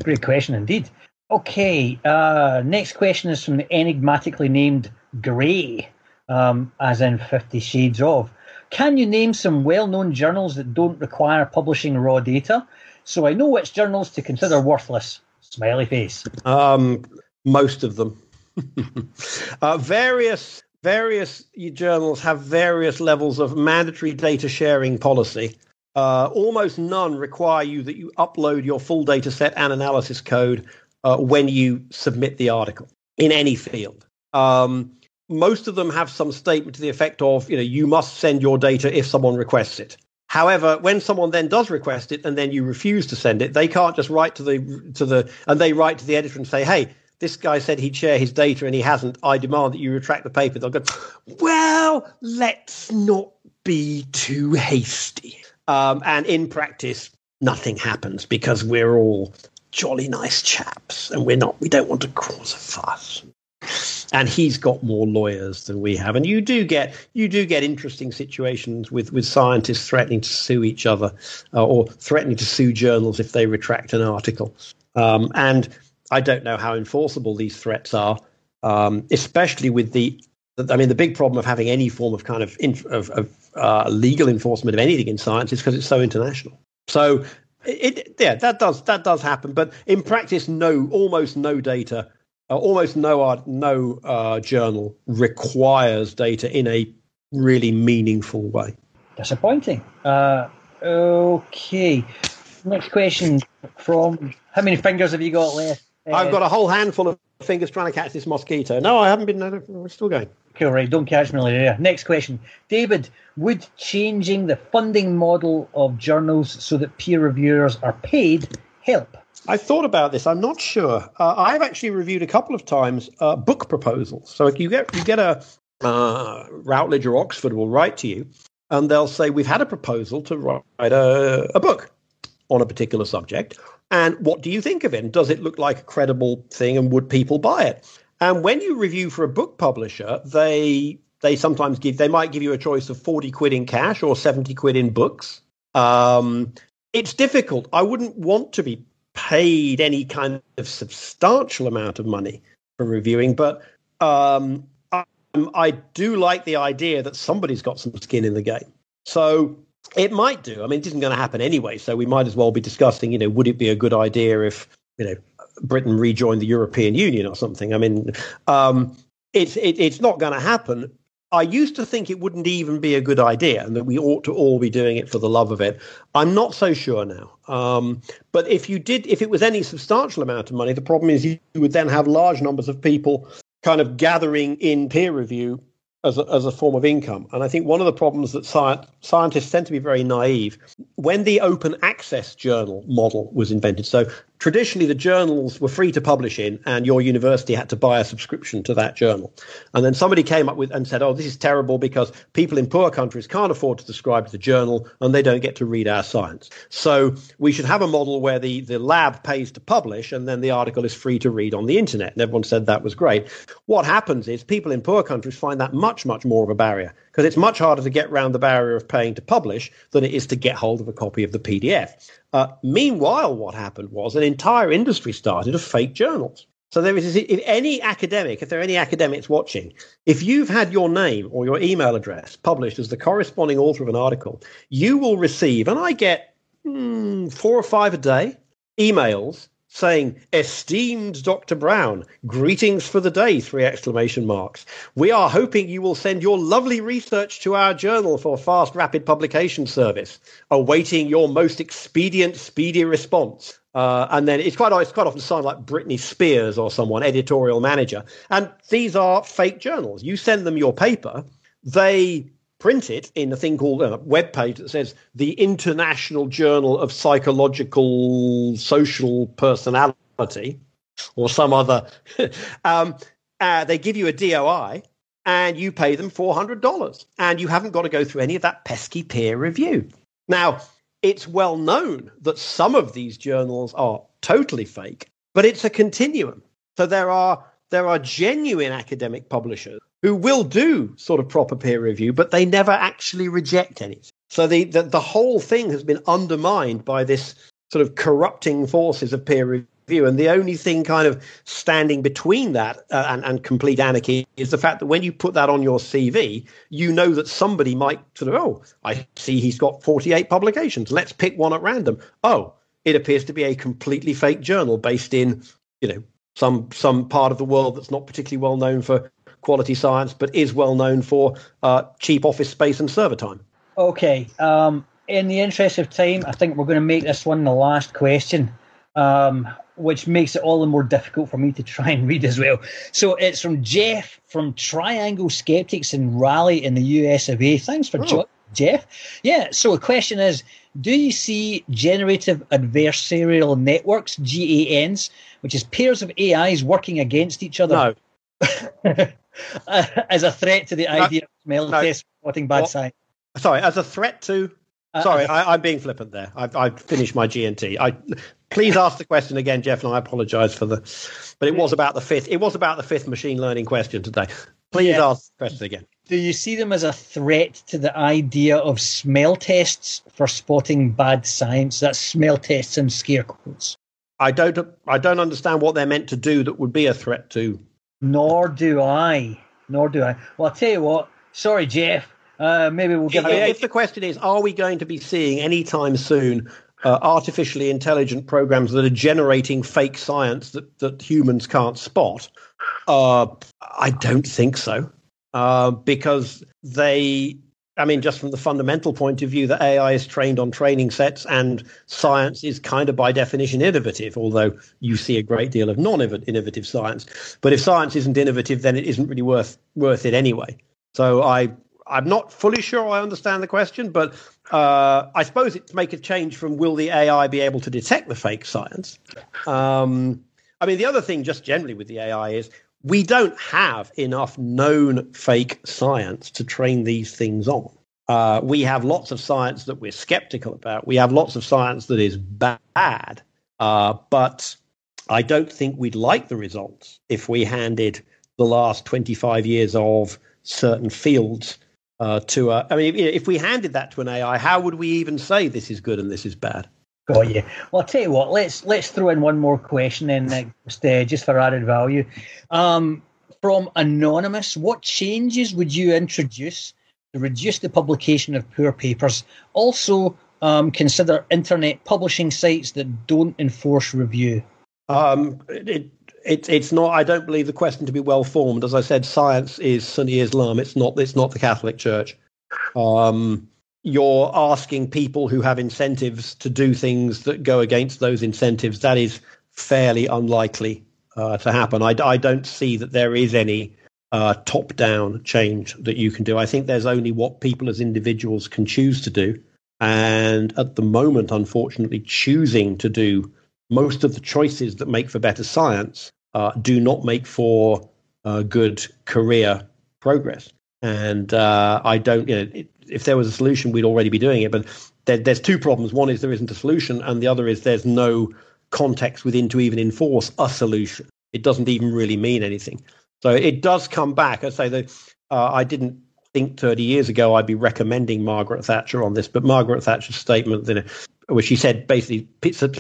Great question indeed. Okay, uh, next question is from the enigmatically named Grey, um, as in Fifty Shades of. Can you name some well known journals that don't require publishing raw data? So I know which journals to consider worthless. Smiley face. Um, most of them. [laughs] uh, various various journals have various levels of mandatory data sharing policy. Uh, almost none require you that you upload your full data set and analysis code uh, when you submit the article in any field. Um, most of them have some statement to the effect of, you know, you must send your data if someone requests it. However, when someone then does request it and then you refuse to send it, they can't just write to the to the and they write to the editor and say, "Hey, this guy said he'd share his data and he hasn't. I demand that you retract the paper. They'll go, well, let's not be too hasty. Um, and in practice, nothing happens because we're all jolly nice chaps and we're not, we don't want to cause a fuss. And he's got more lawyers than we have, and you do get you do get interesting situations with, with scientists threatening to sue each other uh, or threatening to sue journals if they retract an article. Um, and I don't know how enforceable these threats are, um, especially with the. I mean, the big problem of having any form of kind of inf- of, of uh, legal enforcement of anything in science is because it's so international. So, it, yeah, that does that does happen, but in practice, no, almost no data, uh, almost no art, no uh, journal requires data in a really meaningful way. Disappointing. Uh, okay. Next question from how many fingers have you got left? I've got a whole handful of fingers trying to catch this mosquito. No, I haven't been. We're still going. Cool, right. Don't catch me later. Next question. David, would changing the funding model of journals so that peer reviewers are paid help? I thought about this. I'm not sure. Uh, I've actually reviewed a couple of times uh, book proposals. So you get you get a uh, Routledge or Oxford will write to you, and they'll say we've had a proposal to write a, a book on a particular subject. And what do you think of it? And does it look like a credible thing? And would people buy it? And when you review for a book publisher, they they sometimes give they might give you a choice of forty quid in cash or seventy quid in books. Um, it's difficult. I wouldn't want to be paid any kind of substantial amount of money for reviewing, but um, I, I do like the idea that somebody's got some skin in the game. So It might do. I mean, it isn't going to happen anyway, so we might as well be discussing. You know, would it be a good idea if you know Britain rejoined the European Union or something? I mean, um, it's it, it's not going to happen. I used to think it wouldn't even be a good idea and that we ought to all be doing it for the love of it. I'm not so sure now. Um, but if you did, if it was any substantial amount of money, the problem is you would then have large numbers of people kind of gathering in peer review as a, as a form of income. And I think one of the problems that sci- scientists tend to be very naive. When the open access journal model was invented, so traditionally the journals were free to publish in and your university had to buy a subscription to that journal. And then somebody came up with and said oh this is terrible because people in poor countries can't afford to subscribe to the journal and they don't get to read our science. So we should have a model where the, the lab pays to publish and then the article is free to read on the internet. And everyone said that was great. What happens is people in poor countries find that much much more of a barrier because it's much harder to get around the barrier of paying to publish than it is to get hold of a copy of the pdf uh, meanwhile, what happened was an entire industry started of fake journals. So there is, if any academic, if there are any academics watching, if you've had your name or your email address published as the corresponding author of an article, you will receive, and I get mm, four or five a day, emails saying, Esteemed Dr. Brown, greetings for the day, three exclamation marks. We are hoping you will send your lovely research to our journal for fast, rapid publication service, awaiting your most expedient, speedy response. Uh, and then it's quite, it's quite often signed like Britney Spears or someone, editorial manager. And these are fake journals. You send them your paper, they print it in a thing called a web page that says the International Journal of Psychological Social Personality or some other. [laughs] um, uh, they give you a DOI and you pay them $400 and you haven't got to go through any of that pesky peer review. Now, it's well known that some of these journals are totally fake, but it's a continuum. So there are there are genuine academic publishers who will do sort of proper peer review, but they never actually reject anything. So the, the, the whole thing has been undermined by this sort of corrupting forces of peer review. And the only thing kind of standing between that uh, and, and complete anarchy is the fact that when you put that on your CV, you know that somebody might sort of, oh, I see he's got 48 publications. Let's pick one at random. Oh, it appears to be a completely fake journal based in, you know, some some part of the world that's not particularly well known for quality science, but is well known for uh, cheap office space and server time. Okay. Um, in the interest of time, I think we're going to make this one the last question, um, which makes it all the more difficult for me to try and read as well. So it's from Jeff from Triangle Skeptics in Raleigh in the US of A. Thanks for oh. joining, Jeff. Yeah. So the question is Do you see generative adversarial networks, GANs, which is pairs of AIs working against each other? No. [laughs] as a threat to the idea of smell no. test spotting bad signs. Sorry, as a threat to. Uh, sorry, I, am being flippant there. I've, I've, finished my GNT. I please ask the question again, Jeff, and I apologise for the. But it was about the fifth. It was about the fifth machine learning question today. Please yeah. ask the question again. Do you see them as a threat to the idea of smell tests for spotting bad science? That's smell tests and scare quotes. I don't. I don't understand what they're meant to do that would be a threat to nor do I. Nor do I. Well, I'll tell you what. Sorry, Jeff. Uh, maybe we'll get. If the question is, are we going to be seeing anytime soon uh, artificially intelligent programs that are generating fake science that, that humans can't spot? Uh, I don't think so, uh, because they I mean, just from the fundamental point of view, that AI is trained on training sets and science is kind of by definition innovative, although you see a great deal of non innovative science. But if science isn't innovative, then it isn't really worth worth it anyway. So I I'm not fully sure I understand the question, but uh, I suppose it's make a change from will the AI be able to detect the fake science? Um, I mean, the other thing, just generally with the AI, is we don't have enough known fake science to train these things on. Uh, we have lots of science that we're skeptical about. We have lots of science that is bad, uh, but I don't think we'd like the results if we handed the last 25 years of certain fields uh, to. I mean, if we handed that to an AI, how would we even say this is good and this is bad? Got you. Well, I'll tell you what. Let's let's throw in one more question then, just, uh, just for added value. Um, from anonymous, what changes would you introduce to reduce the publication of poor papers. Also, um, consider internet publishing sites that don't enforce review. Um, it, it, it's not. I don't believe the question to be well formed. As I said, science is Sunni Islam. It's not. It's not the Catholic Church. Um, you're asking people who have incentives to do things that go against those incentives. That is fairly unlikely uh, to happen. I, I, don't see that there is any uh, top-down change that you can do. I think there's only what people as individuals can choose to do. And at the moment, unfortunately, choosing to do most of the choices that make for better science uh, do not make for uh, good career progress. And uh, I don't, you know, it, if there was a solution, we'd already be doing it. But there, there's two problems. One is there isn't a solution, and the other is there's no context within to even enforce a solution. It doesn't even really mean anything. So it does come back. I say that uh, I didn't think 30 years ago I'd be recommending Margaret Thatcher on this, but Margaret Thatcher's statement, know, where she said basically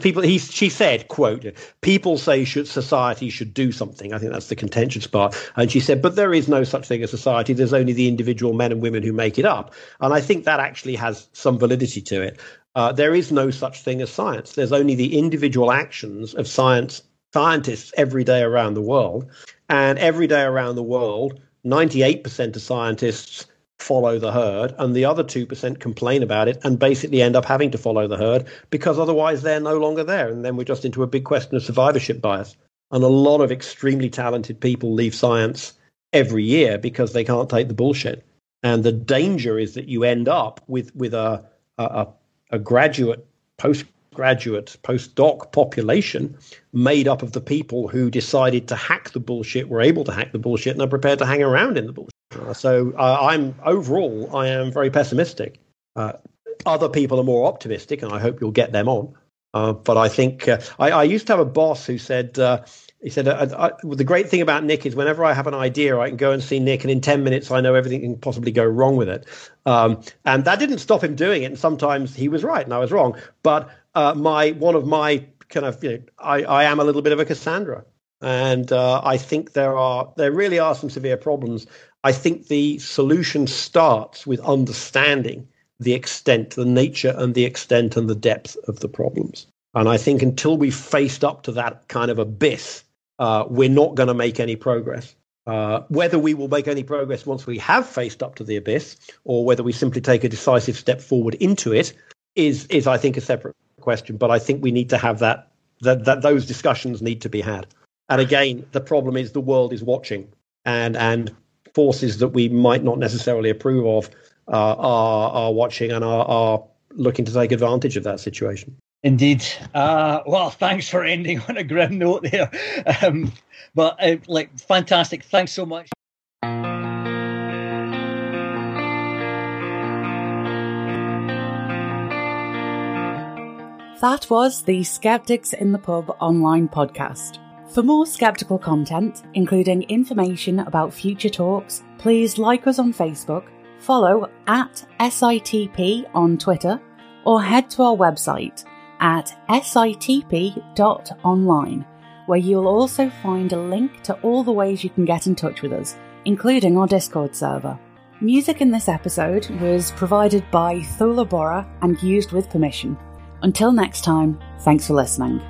people he she said quote people say should society should do something. I think that's the contentious part. And she said but there is no such thing as society. There's only the individual men and women who make it up. And i think that actually has some validity to it. Uh, there is no such thing as science. There's only the individual actions of science scientists every day around the world. And every day around the world 98% of scientists follow the herd, and the other 2% complain about it and basically end up having to follow the herd because otherwise they're no longer there. And then we're just into a big question of survivorship bias. And a lot of extremely talented people leave science every year because they can't take the bullshit. And the danger is that you end up with, with a, a, a graduate, postgraduate, postdoc population made up of the people who decided to hack the bullshit, were able to hack the bullshit, and are prepared to hang around in the bullshit. Uh, so uh, I'm overall, I am very pessimistic. Uh, other people are more optimistic, and I hope you'll get them on. Uh, but I think uh, I, I, used to have a boss who said, uh, he said, the great thing about Nick is whenever I have an idea, I can go and see Nick, and in 10 minutes, I know everything can possibly go wrong with it. Um, and that didn't stop him doing it. And sometimes he was right and I was wrong. But my one of my kind of, you know, I, I am a little bit of a Cassandra. And I think there are there really are some severe problems I think the solution starts with understanding the extent, the nature and the extent and the depth of the problems. And I think until we've faced up to that kind of abyss, uh, we're not going to make any progress. Uh, whether we will make any progress once we have faced up to the abyss, or whether we simply take a decisive step forward into it, is is I think a separate question. But I think we need to have that that, that those discussions need to be had. And again, the problem is the world is watching, and and forces that we might not necessarily approve of uh, are are watching and are, are looking to take advantage of that situation. Indeed. Uh, well, thanks for ending on a grim note there. [laughs] Um, but uh, like, fantastic. Thanks so much. That was the Skeptics in the Pub online podcast. For more skeptical content, including information about future talks, please like us on Facebook, follow at SITP on Twitter, or head to our website at sitp.online, where you'll also find a link to all the ways you can get in touch with us, including our Discord server. Music in this episode was provided by Thula Borah and used with permission. Until next time, thanks for listening.